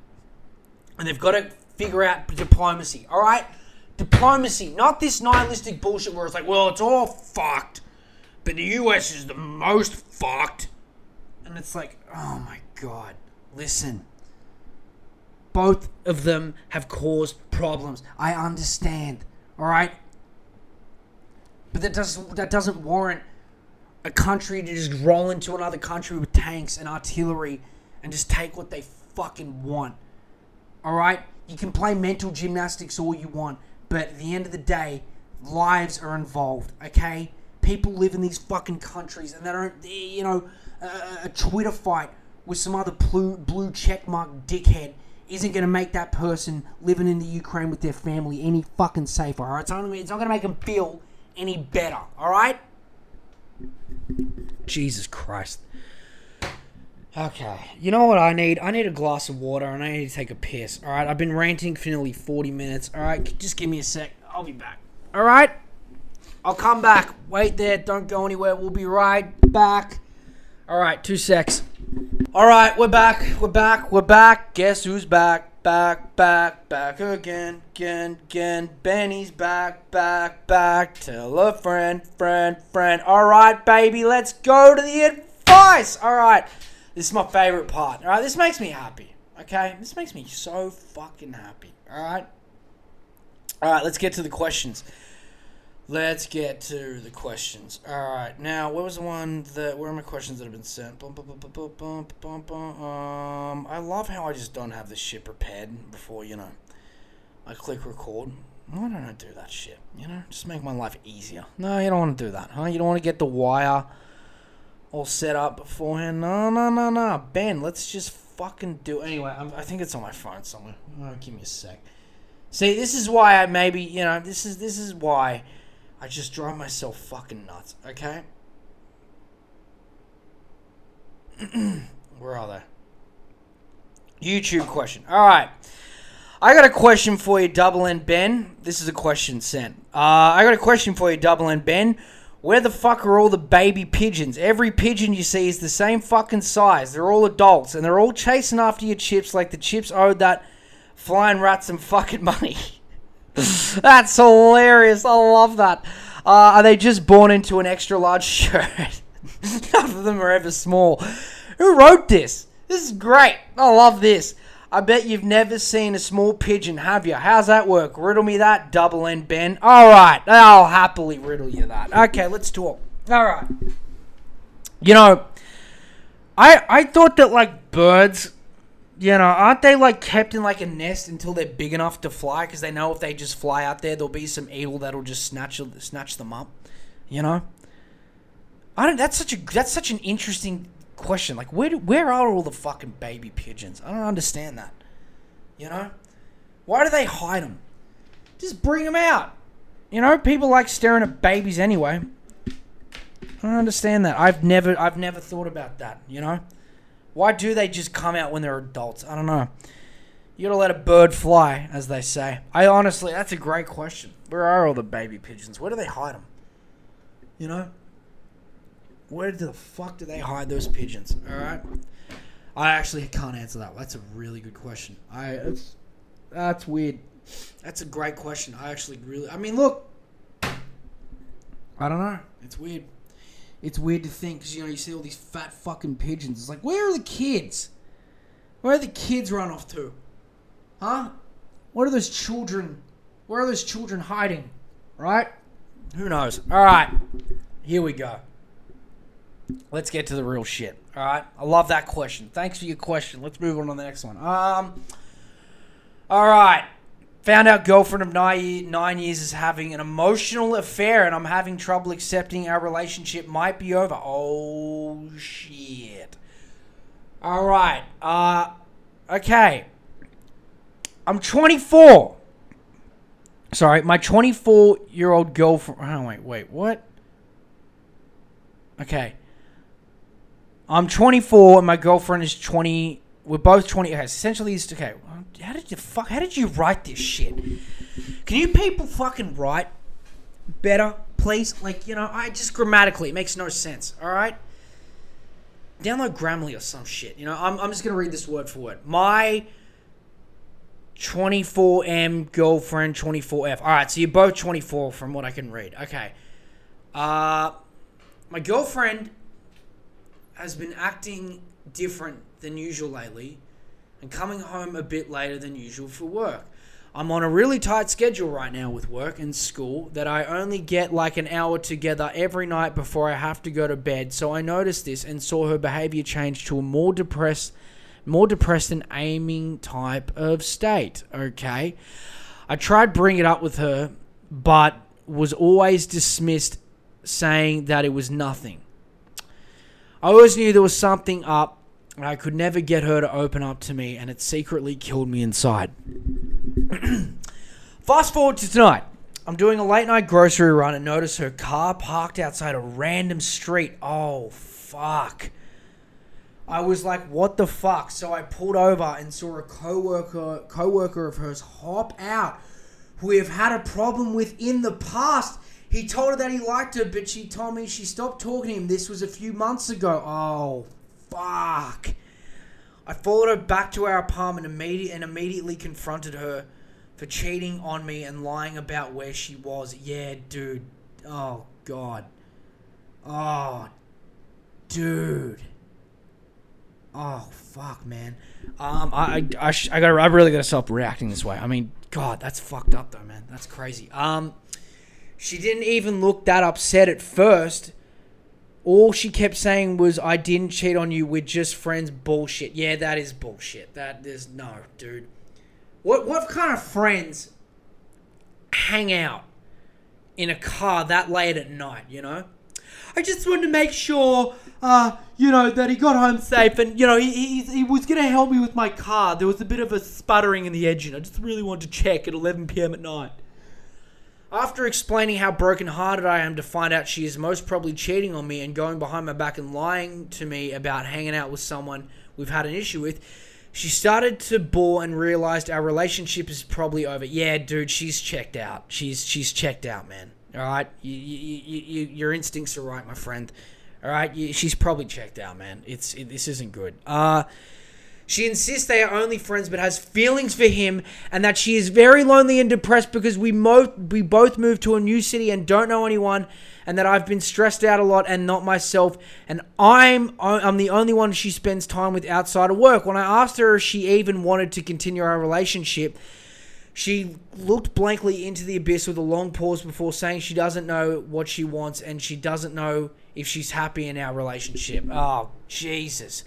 And they've got to figure out diplomacy, all right? Diplomacy, not this nihilistic bullshit where it's like, well, it's all fucked. But the US is the most fucked. And it's like, oh my God. Listen both of them have caused problems. I understand. All right? But that doesn't that doesn't warrant a country to just roll into another country with tanks and artillery and just take what they fucking want. All right? You can play mental gymnastics all you want, but at the end of the day, lives are involved, okay? People live in these fucking countries and they don't, you know, a, a Twitter fight with some other blue, blue checkmark dickhead isn't going to make that person living in the Ukraine with their family any fucking safer. All right, it's, only, it's not going to make them feel any better. All right. Jesus Christ. Okay, you know what I need? I need a glass of water and I need to take a piss. All right, I've been ranting for nearly 40 minutes. All right, just give me a sec. I'll be back. All right, I'll come back. Wait there. Don't go anywhere. We'll be right back. All right, two secs. All right, we're back. We're back. We're back. Guess who's back? Back, back, back again, again, again. Benny's back, back, back. Tell a friend, friend, friend. All right, baby, let's go to the advice. All right, this is my favorite part. All right, this makes me happy. Okay, this makes me so fucking happy. All right. All right, let's get to the questions. Let's get to the questions. All right, now what was the one that? Where are my questions that have been sent? Bum, bum, bum, um, I love how I just don't have this shit prepared before you know. I click record. Why don't I do that shit? You know, just make my life easier. No, you don't want to do that, huh? You don't want to get the wire all set up beforehand. No, no, no, no. Ben, let's just fucking do. It. Anyway, I'm, i think it's on my phone somewhere. Oh, give me a sec. See, this is why I maybe you know this is this is why I just drive myself fucking nuts, okay? Where are they? YouTube question. All right. I got a question for you, Double N Ben. This is a question sent. Uh, I got a question for you, Double N Ben. Where the fuck are all the baby pigeons? Every pigeon you see is the same fucking size. They're all adults, and they're all chasing after your chips like the chips owed that flying rat some fucking money. That's hilarious. I love that. Uh, are they just born into an extra large shirt? None of them are ever small. Who wrote this? This is great. I love this. I bet you've never seen a small pigeon, have you? How's that work? Riddle me that, Double N Ben. All right, I'll happily riddle you that. Okay, let's talk. All right. You know, I I thought that like birds, you know, aren't they like kept in like a nest until they're big enough to fly? Because they know if they just fly out there, there'll be some eagle that'll just snatch snatch them up. You know. I don't. That's such a that's such an interesting question. Like, where do, where are all the fucking baby pigeons? I don't understand that. You know, why do they hide them? Just bring them out. You know, people like staring at babies anyway. I don't understand that. I've never I've never thought about that. You know, why do they just come out when they're adults? I don't know. You gotta let a bird fly, as they say. I honestly, that's a great question. Where are all the baby pigeons? Where do they hide them? You know. Where the fuck do they hide those pigeons? All right. I actually can't answer that. That's a really good question. I it's, that's weird. That's a great question. I actually really. I mean, look. I don't know. It's weird. It's weird to think because you know you see all these fat fucking pigeons. It's like where are the kids? Where are the kids run off to? Huh? What are those children? Where are those children hiding? Right? Who knows? All right. Here we go. Let's get to the real shit. All right. I love that question. Thanks for your question. Let's move on to the next one. Um. All right. Found out girlfriend of nine, nine years is having an emotional affair, and I'm having trouble accepting our relationship might be over. Oh shit. All right. Uh. Okay. I'm 24. Sorry, my 24 year old girlfriend. Oh wait, wait, what? Okay. I'm 24 and my girlfriend is 20. We're both 20. Okay, essentially, it's okay. How did you fuck? How did you write this shit? Can you people fucking write better, please? Like you know, I just grammatically it makes no sense. All right. Download Grammarly or some shit. You know, I'm, I'm just gonna read this word for word. My 24M girlfriend 24F. All right, so you're both 24 from what I can read. Okay. Uh, my girlfriend has been acting different than usual lately and coming home a bit later than usual for work. I'm on a really tight schedule right now with work and school that I only get like an hour together every night before I have to go to bed. So I noticed this and saw her behavior change to a more depressed more depressed and aiming type of state, okay? I tried bringing it up with her but was always dismissed saying that it was nothing. I always knew there was something up, I could never get her to open up to me, and it secretly killed me inside. Fast forward to tonight. I'm doing a late night grocery run and notice her car parked outside a random street. Oh, fuck. I was like, what the fuck? So I pulled over and saw a coworker coworker of hers hop out who we have had a problem with in the past. He told her that he liked her, but she told me she stopped talking to him. This was a few months ago. Oh, fuck. I followed her back to our apartment immediate and immediately confronted her for cheating on me and lying about where she was. Yeah, dude. Oh, God. Oh, dude. Oh, fuck, man. Um, I, I, I, sh- I, gotta, I really gotta stop reacting this way. I mean, God, that's fucked up, though, man. That's crazy. Um, she didn't even look that upset at first. All she kept saying was, I didn't cheat on you, we're just friends. Bullshit. Yeah, that is bullshit. That is no, dude. What what kind of friends hang out in a car that late at night, you know? I just wanted to make sure, uh, you know, that he got home safe, and you know, he, he, he was gonna help me with my car. There was a bit of a sputtering in the engine. I just really wanted to check at 11 p.m. at night. After explaining how brokenhearted I am to find out she is most probably cheating on me and going behind my back and lying to me about hanging out with someone we've had an issue with, she started to bore and realized our relationship is probably over. Yeah, dude, she's checked out. She's she's checked out, man. All right, you, you, you, you, your instincts are right, my friend. All right, she's probably checked out, man. It's it, this isn't good. Uh she insists they are only friends but has feelings for him and that she is very lonely and depressed because we mo- we both moved to a new city and don't know anyone and that I've been stressed out a lot and not myself and I'm I'm the only one she spends time with outside of work. When I asked her if she even wanted to continue our relationship, she looked blankly into the abyss with a long pause before saying she doesn't know what she wants and she doesn't know if she's happy in our relationship. Oh, Jesus.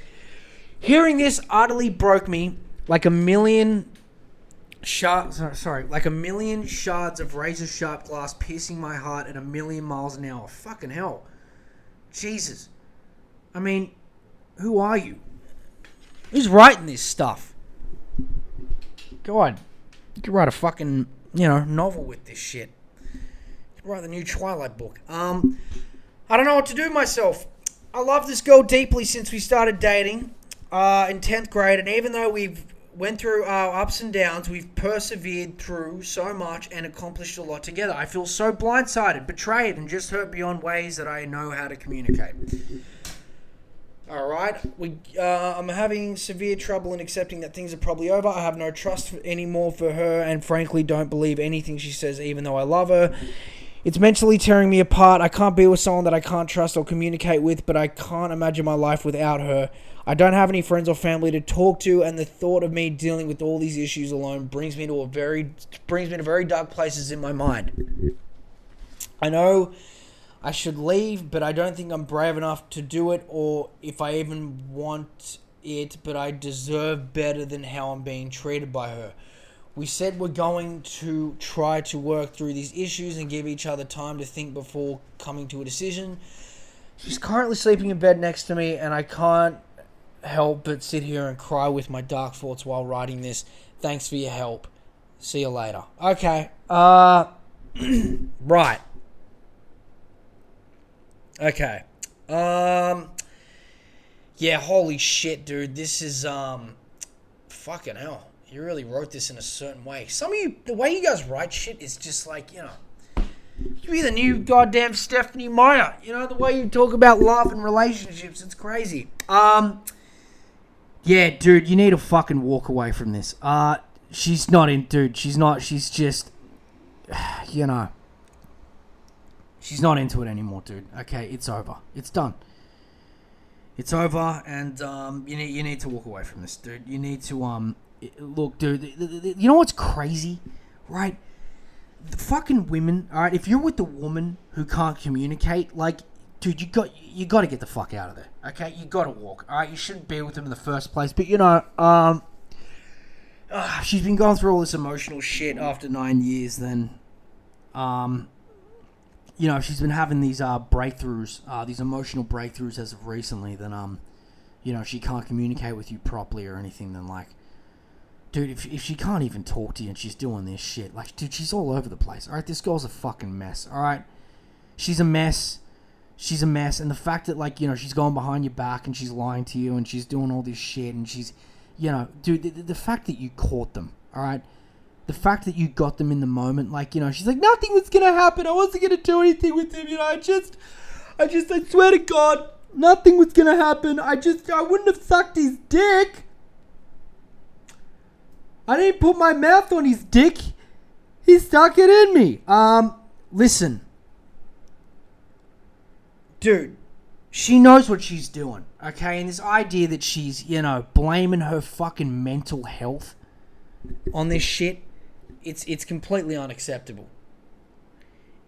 Hearing this utterly broke me like a million shards. Sorry, like a million shards of razor sharp glass piercing my heart at a million miles an hour. Fucking hell, Jesus. I mean, who are you? Who's writing this stuff? Go on, you could write a fucking you know novel with this shit. You could write the new Twilight book. Um, I don't know what to do myself. I love this girl deeply since we started dating uh, in 10th grade, and even though we've went through our ups and downs, we've persevered through so much and accomplished a lot together. I feel so blindsided, betrayed, and just hurt beyond ways that I know how to communicate. All right, we. Uh, I'm having severe trouble in accepting that things are probably over. I have no trust anymore for her, and frankly, don't believe anything she says, even though I love her. It's mentally tearing me apart. I can't be with someone that I can't trust or communicate with, but I can't imagine my life without her. I don't have any friends or family to talk to, and the thought of me dealing with all these issues alone brings me to a very brings me to very dark places in my mind. I know I should leave, but I don't think I'm brave enough to do it, or if I even want it. But I deserve better than how I'm being treated by her. We said we're going to try to work through these issues and give each other time to think before coming to a decision. She's currently sleeping in bed next to me, and I can't help but sit here and cry with my dark thoughts while writing this. Thanks for your help. See you later. Okay. Uh right. Okay. Um Yeah, holy shit, dude. This is um fucking hell. You really wrote this in a certain way. Some of you the way you guys write shit is just like, you know, you be the new goddamn Stephenie Meyer. You know, the way you talk about love and relationships, it's crazy. Um yeah, dude, you need to fucking walk away from this. Uh, she's not in, dude. She's not. She's just, you know, she's not into it anymore, dude. Okay, it's over. It's done. It's over, and um, you need you need to walk away from this, dude. You need to um, look, dude. You know what's crazy, right? The fucking women. All right, if you're with a woman who can't communicate, like dude, you got you got to get the fuck out of there. Okay, you got to walk. All right, you shouldn't be with them in the first place. But you know, um, uh, she's been going through all this emotional shit after nine years. Then, um, you know, if she's been having these uh breakthroughs, uh, these emotional breakthroughs as of recently. Then, um, you know, she can't communicate with you properly or anything. Then, like. Dude, if, if she can't even talk to you and she's doing this shit, like, dude, she's all over the place. All right, this girl's a fucking mess. All right, she's a mess she's a mess. And the fact that like you know she's going behind your back and she's lying to you and she's doing all this shit and she's, you know, dude, the, the fact that you caught them, all right. The fact that you got them in the moment, like you know, she's like, nothing was gonna happen. I wasn't gonna do anything with him. You know, I just, I just, I swear to God, nothing was gonna happen. I just, I wouldn't have sucked his dick. I didn't put my mouth on his dick. He stuck it in me. Um, listen, dude, she knows what she's doing, okay? And this idea that she's, you know, blaming her fucking mental health on this shit, it's it's completely unacceptable.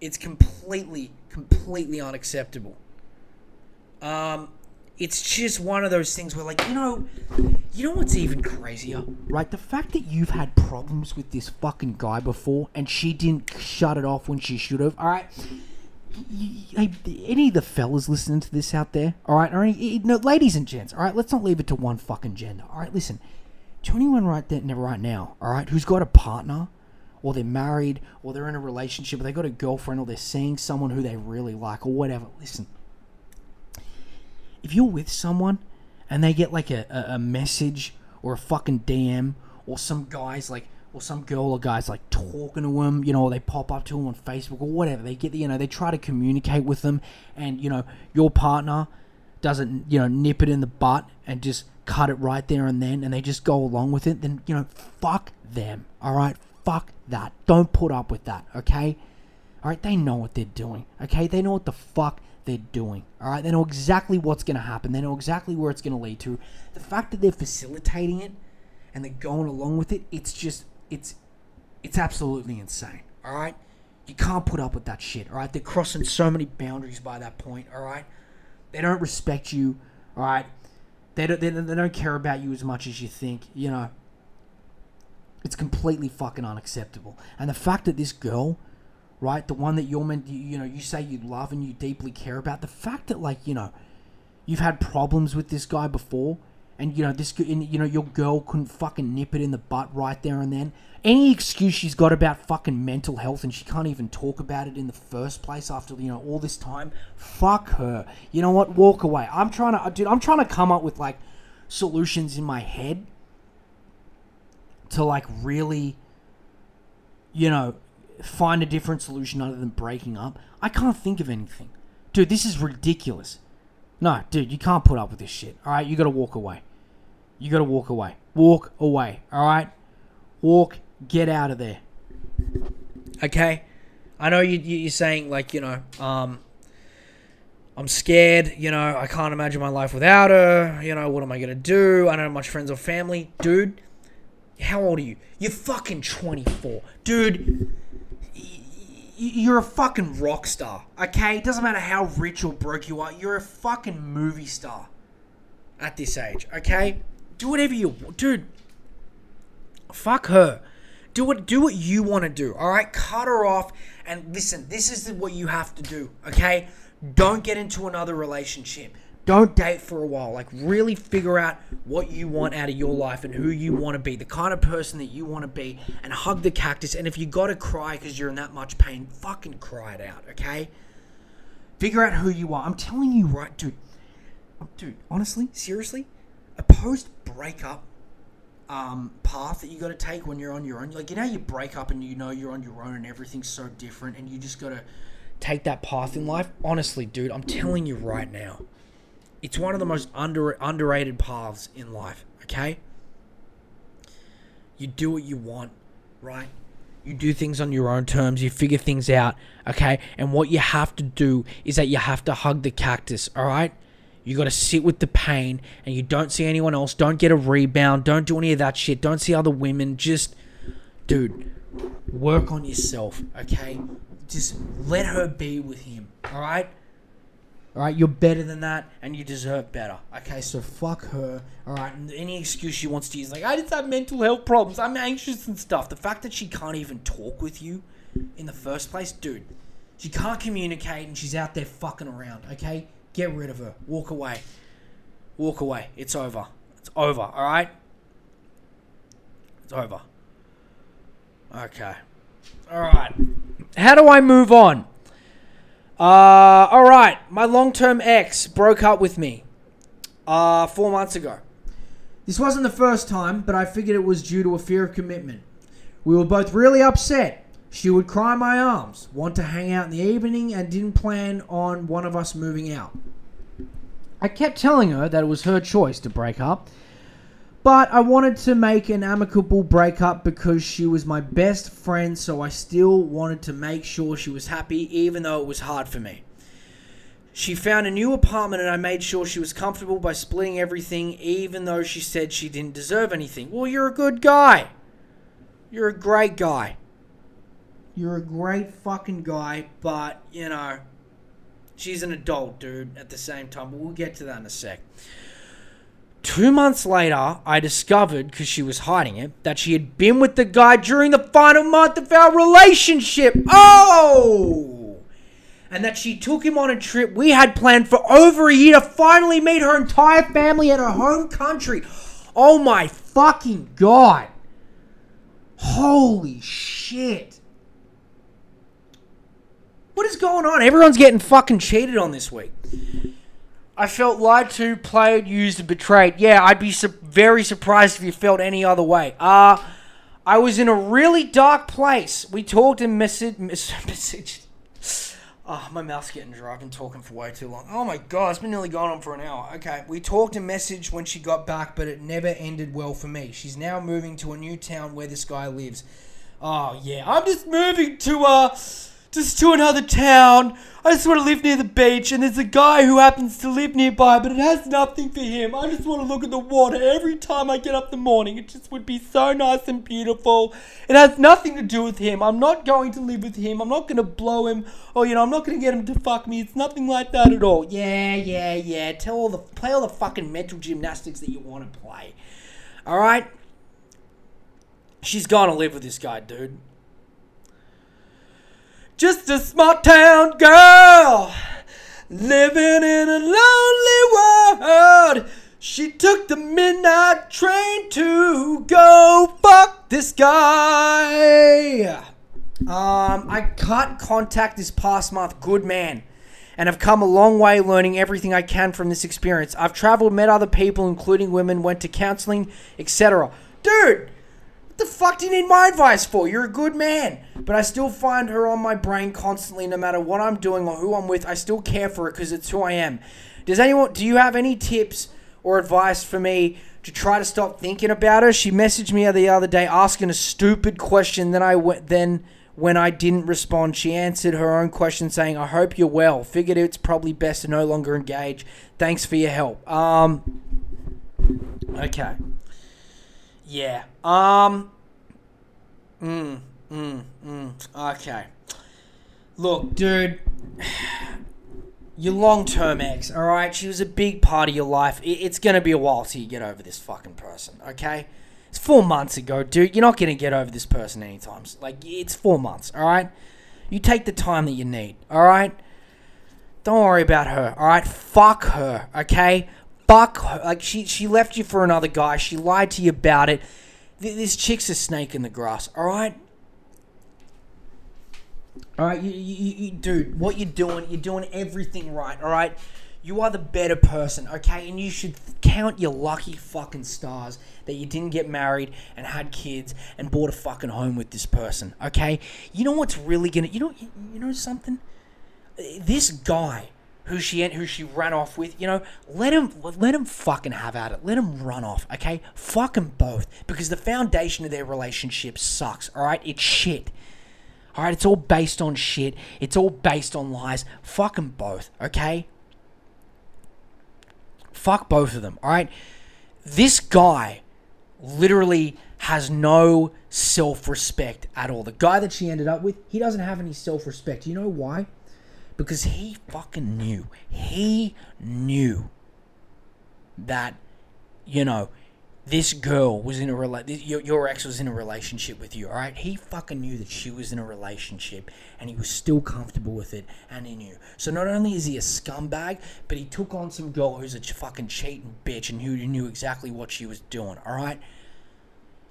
It's completely, completely unacceptable. Um, it's just one of those things where, like, you know, you know what's even crazier, right? The fact that you've had problems with this fucking guy before, and she didn't shut it off when she should have. All right, hey, any of the fellas listening to this out there, all right, or any, no, ladies and gents, all right, let's not leave it to one fucking gender, all right. Listen, to anyone right there, right now, all right, who's got a partner or they're married, or they're in a relationship, or they got a girlfriend, or they're seeing someone who they really like, or whatever. Listen, if you're with someone and they get like a, a, a message or a fucking DM or some guys like or some girl or guys like talking to them, you know, or they pop up to them on Facebook or whatever. They get, the, you know, they try to communicate with them, and you know, your partner doesn't, you know, nip it in the butt and just cut it right there and then, and they just go along with it. Then you know, fuck them. All right, fuck that. Don't put up with that. Okay. All right, they know what they're doing. Okay, they know what the fuck they're doing. All right, they know exactly what's to happen. They know exactly where it's to lead to. The fact that they're facilitating it and they're going along with it, it's just it's it's absolutely insane. All right, you can't put up with that shit. All right, they're crossing so many boundaries by that point. All right, they don't respect you. All right, they don't they, they don't care about you as much as you think. You know, it's completely fucking unacceptable. And the fact that this girl, right, the one that you're meant, you, you know, you say you love and you deeply care about, the fact that like you know, you've had problems with this guy before and you know this you know your girl couldn't fucking nip it in the butt right there and then any excuse she's got about fucking mental health and she can't even talk about it in the first place after you know all this time fuck her. You know what? Walk away. I'm trying to dude i'm trying to come up with like solutions in my head to like really you know find a different solution other than breaking up i can't think of anything dude this is ridiculous no, dude, you can't put up with this shit. All right, you got to walk away. You got to walk away. Walk away. All right, walk. Get out of there. Okay, I know you, you're saying like you know, um, I'm scared. You know, I can't imagine my life without her. You know, what am I gonna do? I don't have much friends or family, dude. How old are you? You're fucking 24, dude you're a fucking rock star, okay? It doesn't matter how rich or broke you are. You're a fucking movie star at this age, okay? Do whatever you want, dude. Fuck her. Do what do what you want to do. All right, cut her off and listen. This is what you have to do, okay? Don't get into another relationship. Don't date for a while. Like, really figure out what you want out of your life and who you want to be, the kind of person that you want to be, and hug the cactus. And if you got to cry because you're in that much pain, fucking cry it out, okay? Figure out who you are. I'm telling you right, dude. Dude, honestly, seriously, a post breakup um, path that you got to take when you're on your own. Like, you know, you break up and you know you're on your own and everything's so different, and you just got to take that path in life. Honestly, dude, I'm telling you right now it's one of the most under underrated paths in life, okay? You do what you want, right? You do things on your own terms, you figure things out, okay? And what you have to do is that you have to hug the cactus, all right? You got to sit with the pain and you don't see anyone else. Don't get a rebound. Don't do any of that shit. Don't see other women. Just, dude, work on yourself, okay? Just let her be with him, all right? All right, you're better than that, and you deserve better. Okay, so fuck her. All right, and any excuse she wants to use, like I just have mental health problems, I'm anxious and stuff. The fact that she can't even talk with you in the first place, dude, she can't communicate, and she's out there fucking around. Okay, get rid of her. Walk away. Walk away. It's over. It's over. All right. It's over. Okay. All right. How do I move on? Uh, all right. My long-term ex broke up with me uh, four months ago. This wasn't the first time, but I figured it was due to a fear of commitment. We were both really upset. She would cry my arms, want to hang out in the evening, and didn't plan on one of us moving out. I kept telling her that it was her choice to break up, but I wanted to make an amicable breakup because she was my best friend, so I still wanted to make sure she was happy, even though it was hard for me. She found a new apartment and I made sure she was comfortable by splitting everything, even though she said she didn't deserve anything. Well, you're a good guy. You're a great guy. You're a great fucking guy, but, you know, she's an adult, dude, at the same time. But we'll get to that in a sec. Two months later, I discovered, because she was hiding it, that she had been with the guy during the final month of our relationship. Oh! And that she took him on a trip we had planned for over a year to finally meet her entire family at her home country. Oh my fucking god. Holy shit. What is going on? Everyone's getting fucking cheated on this week. I felt lied to, played, used, and betrayed. Yeah, I'd be su- very surprised if you felt any other way. Uh, I was in a really dark place. We talked and messaged. messaged. Oh, my mouth's getting dry. I've been talking for way too long. Oh my god, it's been nearly gone on for an hour. Okay, we talked and messaged when she got back, but it never ended well for me. She's now moving to a new town where this guy lives. Oh yeah, I'm just moving to uh just to another town. I just want to live near the beach, and there's a guy who happens to live nearby, but it has nothing for him. I just want to look at the water every time I get up in the morning. It just would be so nice and beautiful. It has nothing to do with him. I'm not going to live with him. I'm not going to blow him, or you know, I'm not going to get him to fuck me. It's nothing like that at all. Yeah, yeah, yeah. Tell all the play all the fucking mental gymnastics that you want to play. All right. She's gonna live with this guy, dude. Just a small town girl living in a lonely world. She took the midnight train to go fuck this guy. Um, I can't contact this past month. Good man. And I've come a long way learning everything I can from this experience. I've traveled, met other people, including women, went to counseling, etc. Dude, what the fuck do you need my advice for? You're a good man. But I still find her on my brain constantly, no matter what I'm doing or who I'm with. I still care for her because it's who I am. Does anyone, do you have any tips or advice for me to try to stop thinking about her? She messaged me the other day asking a stupid question. Then I went, then when I didn't respond, she answered her own question saying, I hope you're well. Figured it's probably best to no longer engage. Thanks for your help. Um, okay. Yeah. Um, mm, mm, mm. Okay. Look, dude. Your long term ex, alright? She was a big part of your life. It's gonna be a while till you get over this fucking person, okay? It's four months ago, dude. You're not gonna get over this person anytime. Like, it's four months, alright? You take the time that you need, alright? Don't worry about her, alright? Fuck her, okay? Fuck her. Like, she, she left you for another guy. She lied to you about it. This chick's a snake in the grass, alright? Alright, you, you, you, dude, what you're doing, you're doing everything right, alright? You are the better person, okay? And you should count your lucky fucking stars that you didn't get married and had kids and bought a fucking home with this person, okay? You know what's really gonna, you know, you know something? This guy who she who she ran off with, you know, let him let him fucking have at it. Let him run off, okay? Fuck them both because the foundation of their relationship sucks. All right, it's shit. All right, it's all based on shit. It's all based on lies. Fuck them both, okay? Fuck both of them. All right. This guy literally has no self-respect at all. The guy that she ended up with, he doesn't have any self-respect. You know why? Because he fucking knew. He knew that, you know, this girl was in a rela- your, your ex was in a relationship with you, all right? He fucking knew that she was in a relationship and he was still comfortable with it and he knew. So not only is he a scumbag, but he took on some girl who's a fucking cheating bitch and who knew exactly what she was doing, all right?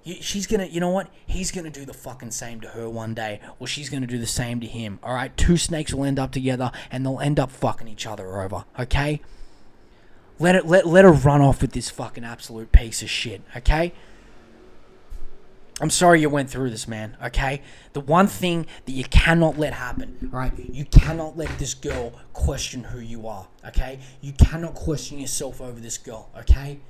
She's gonna, you know what? He's gonna do the fucking same to her one day, or she's gonna do the same to him. All right, two snakes will end up together, and they'll end up fucking each other over. Okay, let it let let her run off with this fucking absolute piece of shit. Okay. I'm sorry you went through this, man. Okay, the one thing that you cannot let happen, right? You cannot let this girl question who you are. Okay, you cannot question yourself over this girl. Okay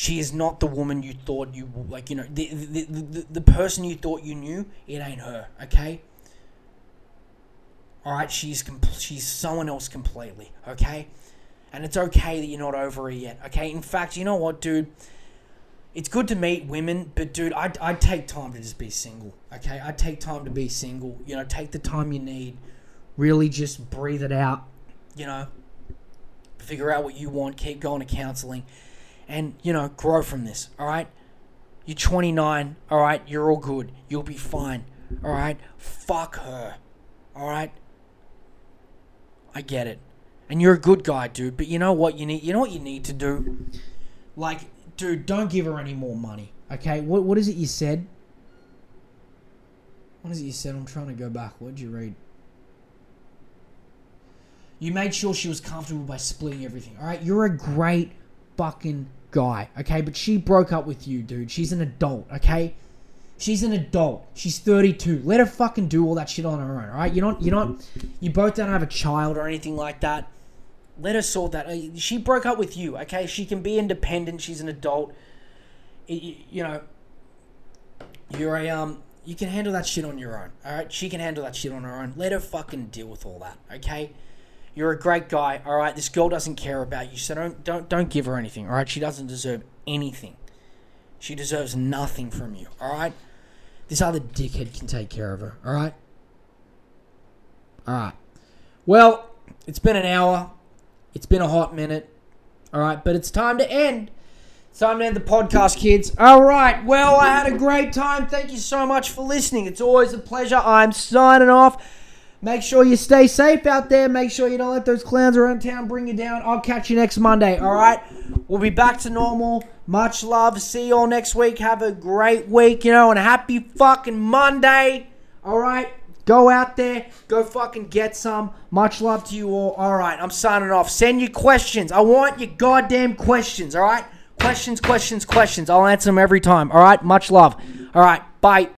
she is not the woman you thought you like. You know, the the, the, the person you thought you knew. It ain't her. Okay. All right, she's compl- she's someone else completely. Okay, and it's okay that you're not over her yet. Okay. In fact, you know what, dude. It's good to meet women, but dude, I'd, I'd take time to just be single. Okay, I'd take time to be single. You know, take the time you need. Really, just breathe it out. You know, figure out what you want. Keep going to counseling and, you know, grow from this, all right? You're 29, all right? You're all good. You'll be fine, all right? Fuck her, all right? I get it. And you're a good guy, dude, but you know what you need? You know what you need to do? Like, dude, don't give her any more money, okay? What, what is it you said? What is it you said? I'm trying to go back. What did you read? You made sure she was comfortable by splitting everything. All right, you're a great fucking guy. Okay, but she broke up with you, dude. She's an adult. Okay, she's an adult. She's 32. Let her fucking do all that shit on her own. All right, you're not. You're not. You both don't have a child or anything like that. Let her sort that. Uh, She broke up with you. Okay, she can be independent. She's an adult. Y- y- You know, you're a um. You can handle that shit on your own. All right, she can handle that shit on her own. Let her fucking deal with all that. Okay. You're a great guy, all right. This girl doesn't care about you, so don't don't don't give her anything, all right. She doesn't deserve anything. She deserves nothing from you, all right. This other dickhead can take care of her, all right. All right. Well, it's been an hour. It's been a hot minute, all right. But it's time to end. It's time to end the podcast, kids. All right. Well, I had a great time. Thank you so much for listening. It's always a pleasure. I'm signing off. Make sure you stay safe out there. Make sure you don't let those clowns around town bring you down. I'll catch you next Monday, all right? We'll be back to normal. Much love. See you all next week. Have a great week, you know, and happy fucking Monday, all right? Go out there. Go fucking get some. Much love to you all. All right, I'm signing off. Send your questions. I want your goddamn questions, all right? Questions, questions, questions. I'll answer them every time, all right? Much love. All right, bye.